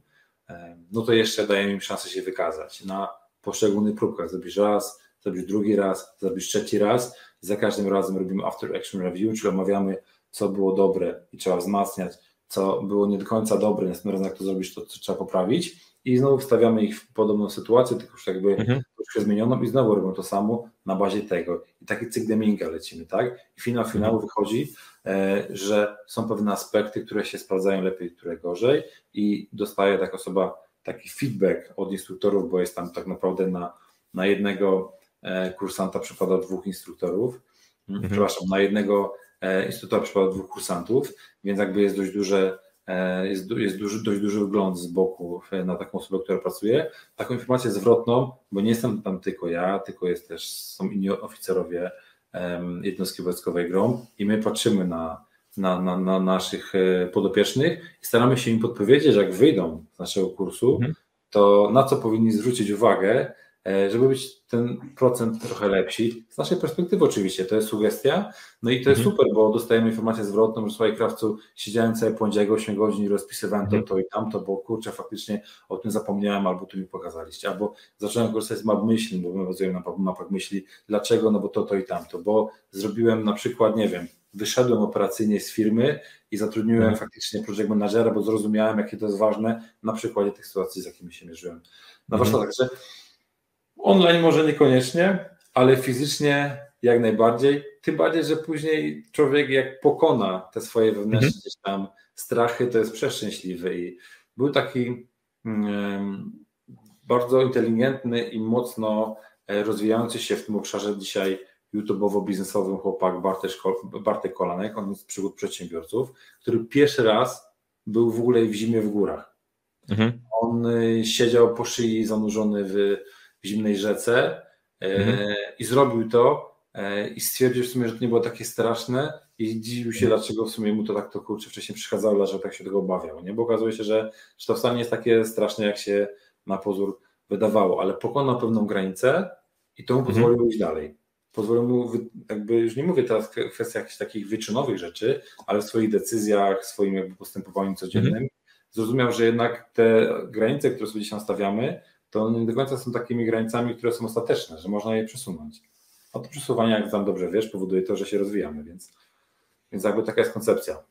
no to jeszcze dajemy im szansę się wykazać na poszczególnych próbkach. Zrobisz raz, zrobisz drugi raz, zrobisz trzeci raz za każdym razem robimy after action review, czyli omawiamy, co było dobre i trzeba wzmacniać, co było nie do końca dobre, następnym razem jak to zrobisz, to, trzeba poprawić i znowu wstawiamy ich w podobną sytuację, tylko już jakby mhm. troszkę zmienioną i znowu robią to samo na bazie tego. I taki cykl Deminga lecimy, tak? I finał mhm. finału wychodzi, e, że są pewne aspekty, które się sprawdzają lepiej, które gorzej i dostaje taka osoba taki feedback od instruktorów, bo jest tam tak naprawdę na, na jednego e, kursanta przypada dwóch instruktorów, mhm. przepraszam, na jednego E, instruktora przypadło dwóch kursantów, więc jakby jest dość duże e, jest, jest duży, dość duży wgląd z boku na taką osobę, która pracuje. Taką informację zwrotną, bo nie jestem tam tylko ja, tylko jest też, są inni oficerowie jednostki wojskowej GROM i my patrzymy na, na, na, na naszych e, podopiecznych i staramy się im podpowiedzieć, jak wyjdą z naszego kursu, mhm. to na co powinni zwrócić uwagę, E, żeby być ten procent trochę lepszy. Z naszej perspektywy oczywiście to jest sugestia, no i to jest mhm. super, bo dostajemy informację zwrotną, że słuchaj krawcu, siedziałem całe poniedziałek 8 godzin i rozpisywałem mhm. to, to i tamto, bo kurczę, faktycznie o tym zapomniałem, albo tu mi pokazaliście, albo zacząłem korzystać z map myśli, bo my bazujemy na mapach myśli. Dlaczego? No bo to, to i tamto, bo zrobiłem na przykład, nie wiem, wyszedłem operacyjnie z firmy i zatrudniłem mhm. faktycznie project managera, bo zrozumiałem, jakie to jest ważne na przykładzie tych sytuacji, z jakimi się mierzyłem na mhm. warsztatach. Także Online może niekoniecznie, ale fizycznie jak najbardziej. Tym bardziej, że później człowiek jak pokona te swoje wewnętrzne mhm. tam strachy, to jest przeszczęśliwy. I był taki um, bardzo inteligentny i mocno e, rozwijający się w tym obszarze dzisiaj YouTubeowo-biznesowym chłopak Bartek, Bartek Kolanek, on jest przygód przedsiębiorców, który pierwszy raz był w ogóle w zimie w górach. Mhm. On y, siedział po szyi zanurzony w w zimnej rzece e, mhm. i zrobił to e, i stwierdził w sumie, że to nie było takie straszne i dziwił się, mhm. dlaczego w sumie mu to tak to kurczę wcześniej przeszkadzało, dlaczego tak się tego obawiał, nie? bo okazuje się, że, że to wcale nie jest takie straszne, jak się na pozór wydawało, ale pokonał pewną granicę i to mu mhm. pozwoliło mhm. iść dalej. Pozwoliło mu, jakby już nie mówię teraz w kwestiach jakichś takich wyczynowych rzeczy, ale w swoich decyzjach, w swoim jakby postępowaniu codziennym, mhm. zrozumiał, że jednak te granice, które sobie dzisiaj nastawiamy, to nie do końca są takimi granicami, które są ostateczne, że można je przesunąć. A to przesuwanie, jak tam dobrze wiesz, powoduje to, że się rozwijamy, więc, więc jakby taka jest koncepcja.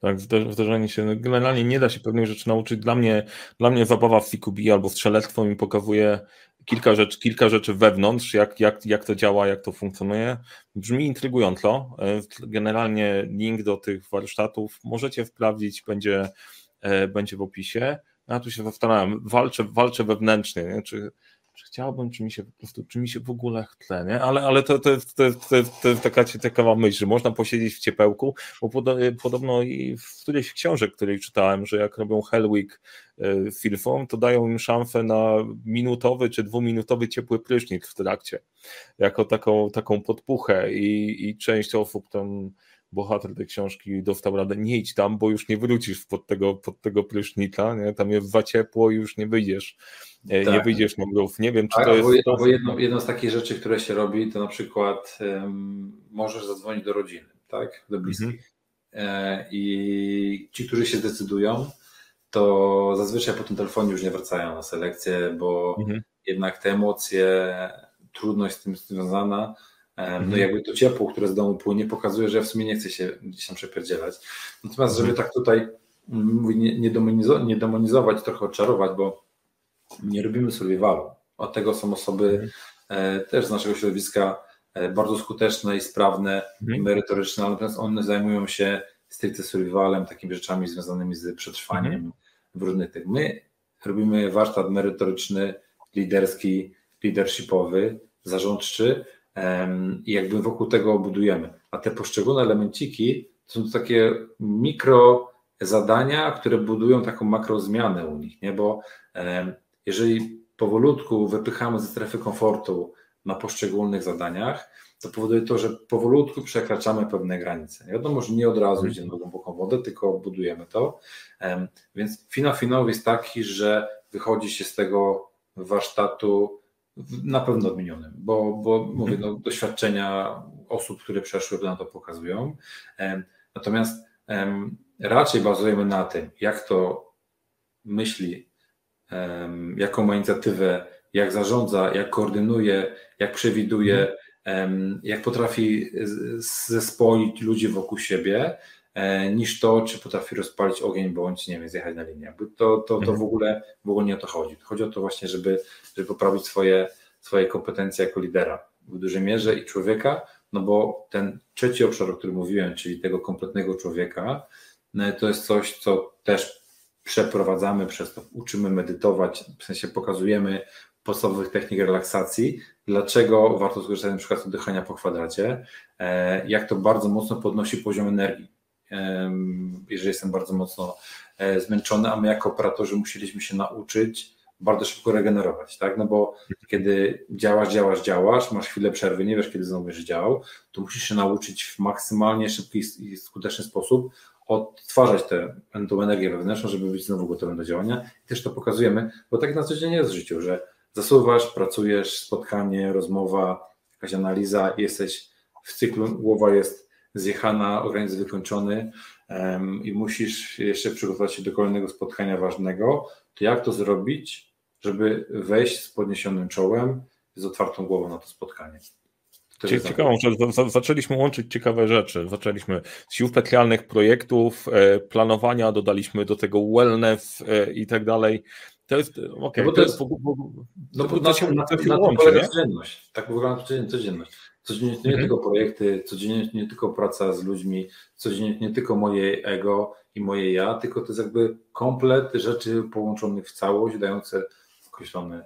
Tak, wdrożenie się. No, generalnie nie da się pewnych rzeczy nauczyć. Dla mnie, dla mnie zabawa w CQB albo strzelectwo mi pokazuje kilka rzeczy, kilka rzeczy wewnątrz, jak, jak, jak to działa, jak to funkcjonuje. Brzmi intrygująco. E, generalnie link do tych warsztatów możecie wprawdzić, będzie, e, będzie w opisie. Ja tu się zastanawiam, walczę, walczę wewnętrznie, nie? Czy, czy chciałbym, czy mi się po prostu, czy mi się w ogóle chce, nie? Ale, ale to, to, to, to, to jest taka ciekawa myśl, że można posiedzieć w ciepełku, bo podobno i w którejś książek, której czytałem, że jak robią Hell Week e, filmom, to dają im szansę na minutowy czy dwuminutowy ciepły prysznic w trakcie, jako taką, taką podpuchę i, i część osób tam bohater tej książki dostał radę, nie idź tam, bo już nie wrócisz pod tego, pod tego prysznica, nie? tam jest za ciepło i już nie wyjdziesz, e, tak. nie wyjdziesz na mrów. Nie wiem, czy tak, to jest... Albo jedną, jedną z takich rzeczy, które się robi, to na przykład um, możesz zadzwonić do rodziny, tak, do bliskich. Mhm. E, I ci, którzy się zdecydują, to zazwyczaj po tym telefonie już nie wracają na selekcję, bo mhm. jednak te emocje, trudność z tym związana, No mhm. jakby to ciepło, które z domu płynie, pokazuje, że ja w sumie nie chcę się gdzieś tam przepierdzielać. Natomiast, żeby mhm. tak tutaj mm, nie, nie, demonizować, nie demonizować, trochę odczarować, bo nie robimy survivalu. Od tego są osoby mhm. e, też z naszego środowiska e, bardzo skuteczne i sprawne mhm. merytoryczne, natomiast one zajmują się stricte survivalem, takimi rzeczami związanymi z przetrwaniem mhm. w różnych tych. My robimy warsztat merytoryczny, liderski, leadershipowy, zarządczy i jakby wokół tego budujemy. A te poszczególne elemenciki to są to takie mikro zadania, które budują taką makrozmianę u nich, nie? bo jeżeli powolutku wypychamy ze strefy komfortu na poszczególnych zadaniach, to powoduje to, że powolutku przekraczamy pewne granice. Wiadomo, że nie od razu mhm. idziemy na głęboką wodę, tylko budujemy to. Więc finał finał jest taki, że wychodzi się z tego warsztatu na pewno odmienionym, bo, bo mówię, mhm. no, doświadczenia osób, które przeszły, na to pokazują. Natomiast raczej bazujemy na tym, jak to myśli, jaką ma inicjatywę, jak zarządza, jak koordynuje, jak przewiduje, mhm. jak potrafi zespoić ludzi wokół siebie, niż to, czy potrafi rozpalić ogień, bądź nie wiem, zjechać na linię. To, to, to mhm. w, ogóle, w ogóle nie o to chodzi. Chodzi o to właśnie, żeby, żeby poprawić swoje, swoje kompetencje jako lidera w dużej mierze i człowieka, no bo ten trzeci obszar, o którym mówiłem, czyli tego kompletnego człowieka, no to jest coś, co też przeprowadzamy przez to, uczymy medytować, w sensie pokazujemy podstawowych technik relaksacji, dlaczego warto skorzystać na przykład z oddychania po kwadracie, e, jak to bardzo mocno podnosi poziom energii. Jeżeli jestem bardzo mocno e, zmęczony, a my jako operatorzy musieliśmy się nauczyć bardzo szybko regenerować, tak? No bo kiedy działasz, działasz, działasz, masz chwilę przerwy, nie wiesz, kiedy znowu będziesz działał, to musisz się nauczyć w maksymalnie szybki i skuteczny sposób odtwarzać tę, tę energię wewnętrzną, żeby być znowu gotowym do działania. I też to pokazujemy, bo tak na co dzień jest w życiu, że zasuwasz, pracujesz, spotkanie, rozmowa, jakaś analiza, jesteś w cyklu, głowa jest zjechana, organizm wykończony i musisz jeszcze przygotować się do kolejnego spotkania ważnego, to jak to zrobić, żeby wejść z podniesionym czołem, z otwartą głową na to spotkanie? Czyli ciekawą że zaczęliśmy łączyć ciekawe rzeczy. Zaczęliśmy z sił specjalnych projektów, e, planowania, dodaliśmy do tego wellness e, i tak dalej. To jest okej. No to, jest, no bo to się, na, to się na łączy, nie? codzienność. Tak wygląda codzienność. Codziennie to nie mhm. tylko projekty, codziennie nie tylko praca z ludźmi, codziennie nie tylko moje ego i moje ja, tylko to jest jakby komplet rzeczy połączonych w całość, dające określony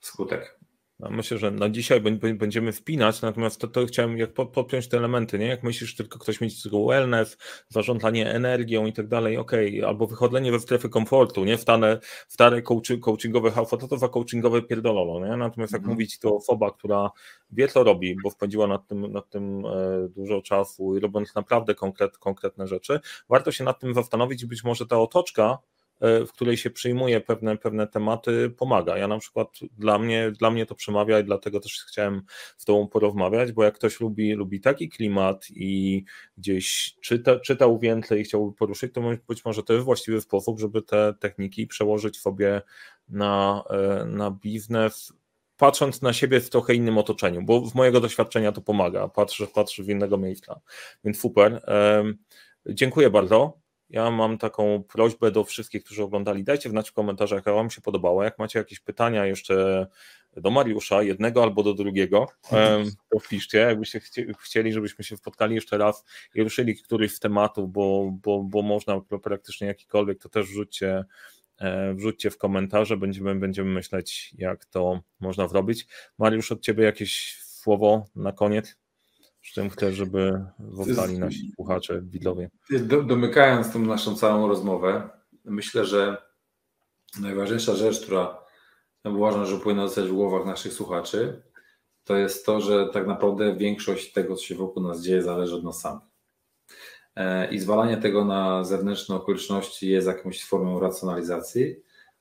skutek. No, myślę, że na dzisiaj będziemy wpinać, natomiast to, to chciałem jak podpiąć te elementy, nie? Jak myślisz, tylko ktoś mieć tylko wellness, zarządzanie energią i tak dalej, okej, okay. albo wychodzenie ze strefy komfortu, nie? Wtane, stare coachingowe alfa, to to za coachingowe pierdolono, nie? Natomiast jak mhm. mówić, to osoba, która wie, co robi, bo wpędziła nad tym, nad tym e, dużo czasu i robiąc naprawdę konkret, konkretne rzeczy, warto się nad tym zastanowić i być może ta otoczka, w której się przyjmuje pewne, pewne tematy, pomaga. Ja na przykład dla mnie, dla mnie to przemawia i dlatego też chciałem z Tobą porozmawiać, bo jak ktoś lubi, lubi taki klimat i gdzieś czyta, czytał więcej i chciałby poruszyć, to być może to jest właściwy sposób, żeby te techniki przełożyć sobie na, e, na biznes, patrząc na siebie w trochę innym otoczeniu, bo z mojego doświadczenia to pomaga, patrzę, patrzę w innego miejsca, więc super. Dziękuję bardzo. Ja mam taką prośbę do wszystkich, którzy oglądali. Dajcie znać w komentarzach, jak Wam się podobało. Jak macie jakieś pytania jeszcze do Mariusza, jednego albo do drugiego, to wpiszcie. Jakbyście chcieli, żebyśmy się spotkali jeszcze raz i ruszyli któryś z tematów, bo, bo, bo można praktycznie jakikolwiek, to też wrzućcie, e, wrzućcie w komentarze. Będziemy, będziemy myśleć, jak to można zrobić. Mariusz, od Ciebie jakieś słowo na koniec? Z czym chcę, żeby zostali nasi słuchacze, widzowie. domykając tą naszą całą rozmowę, myślę, że najważniejsza rzecz, która uważam, że powinna zostać w głowach naszych słuchaczy, to jest to, że tak naprawdę większość tego, co się wokół nas dzieje, zależy od nas samych. E, I zwalanie tego na zewnętrzne okoliczności jest jakąś formą racjonalizacji,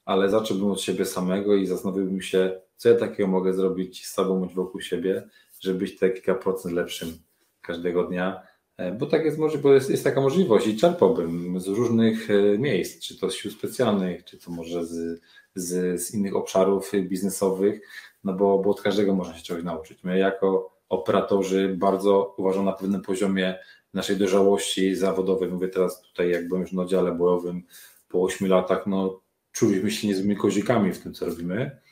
ale zacząłbym od siebie samego i zastanowiłbym się, co ja takiego mogę zrobić z sobą bądź wokół siebie, żeby być te kilka procent lepszym każdego dnia, e, bo tak jest, bo jest, jest taka możliwość i czerpałbym z różnych e, miejsc, czy to z sił specjalnych, czy to może z, z, z innych obszarów biznesowych, no bo, bo od każdego można się czegoś nauczyć. My jako operatorzy bardzo uważam na pewnym poziomie naszej dojrzałości zawodowej. Mówię teraz tutaj, jak byłem już na dziale bojowym po 8 latach, no czuliśmy się niezłymi kozikami w tym, co robimy.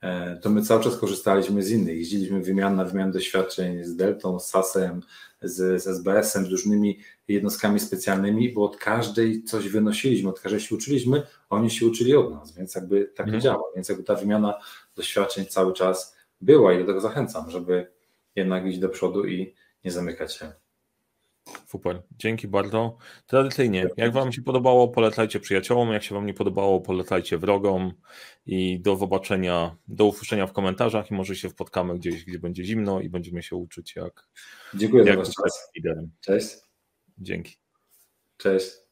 E, to my cały czas korzystaliśmy z innych. Jeździliśmy wymian na wymianę doświadczeń z Deltą, z SAS-em, z, z SBS-em, z różnymi jednostkami specjalnymi, bo od każdej coś wynosiliśmy, od każdej się uczyliśmy, oni się uczyli od nas, więc jakby tak mhm. działa. Więc jakby ta wymiana doświadczeń cały czas była i do tego zachęcam, żeby jednak iść do przodu i nie zamykać się. Super, dzięki bardzo. Tradycyjnie, jak Wam się podobało, polecajcie przyjaciołom, jak się Wam nie podobało, polecajcie wrogom i do zobaczenia, do usłyszenia w komentarzach i może się spotkamy gdzieś, gdzie będzie zimno i będziemy się uczyć jak Dziękuję jak za Wasz czas. Liderem. Cześć. Dzięki. Cześć.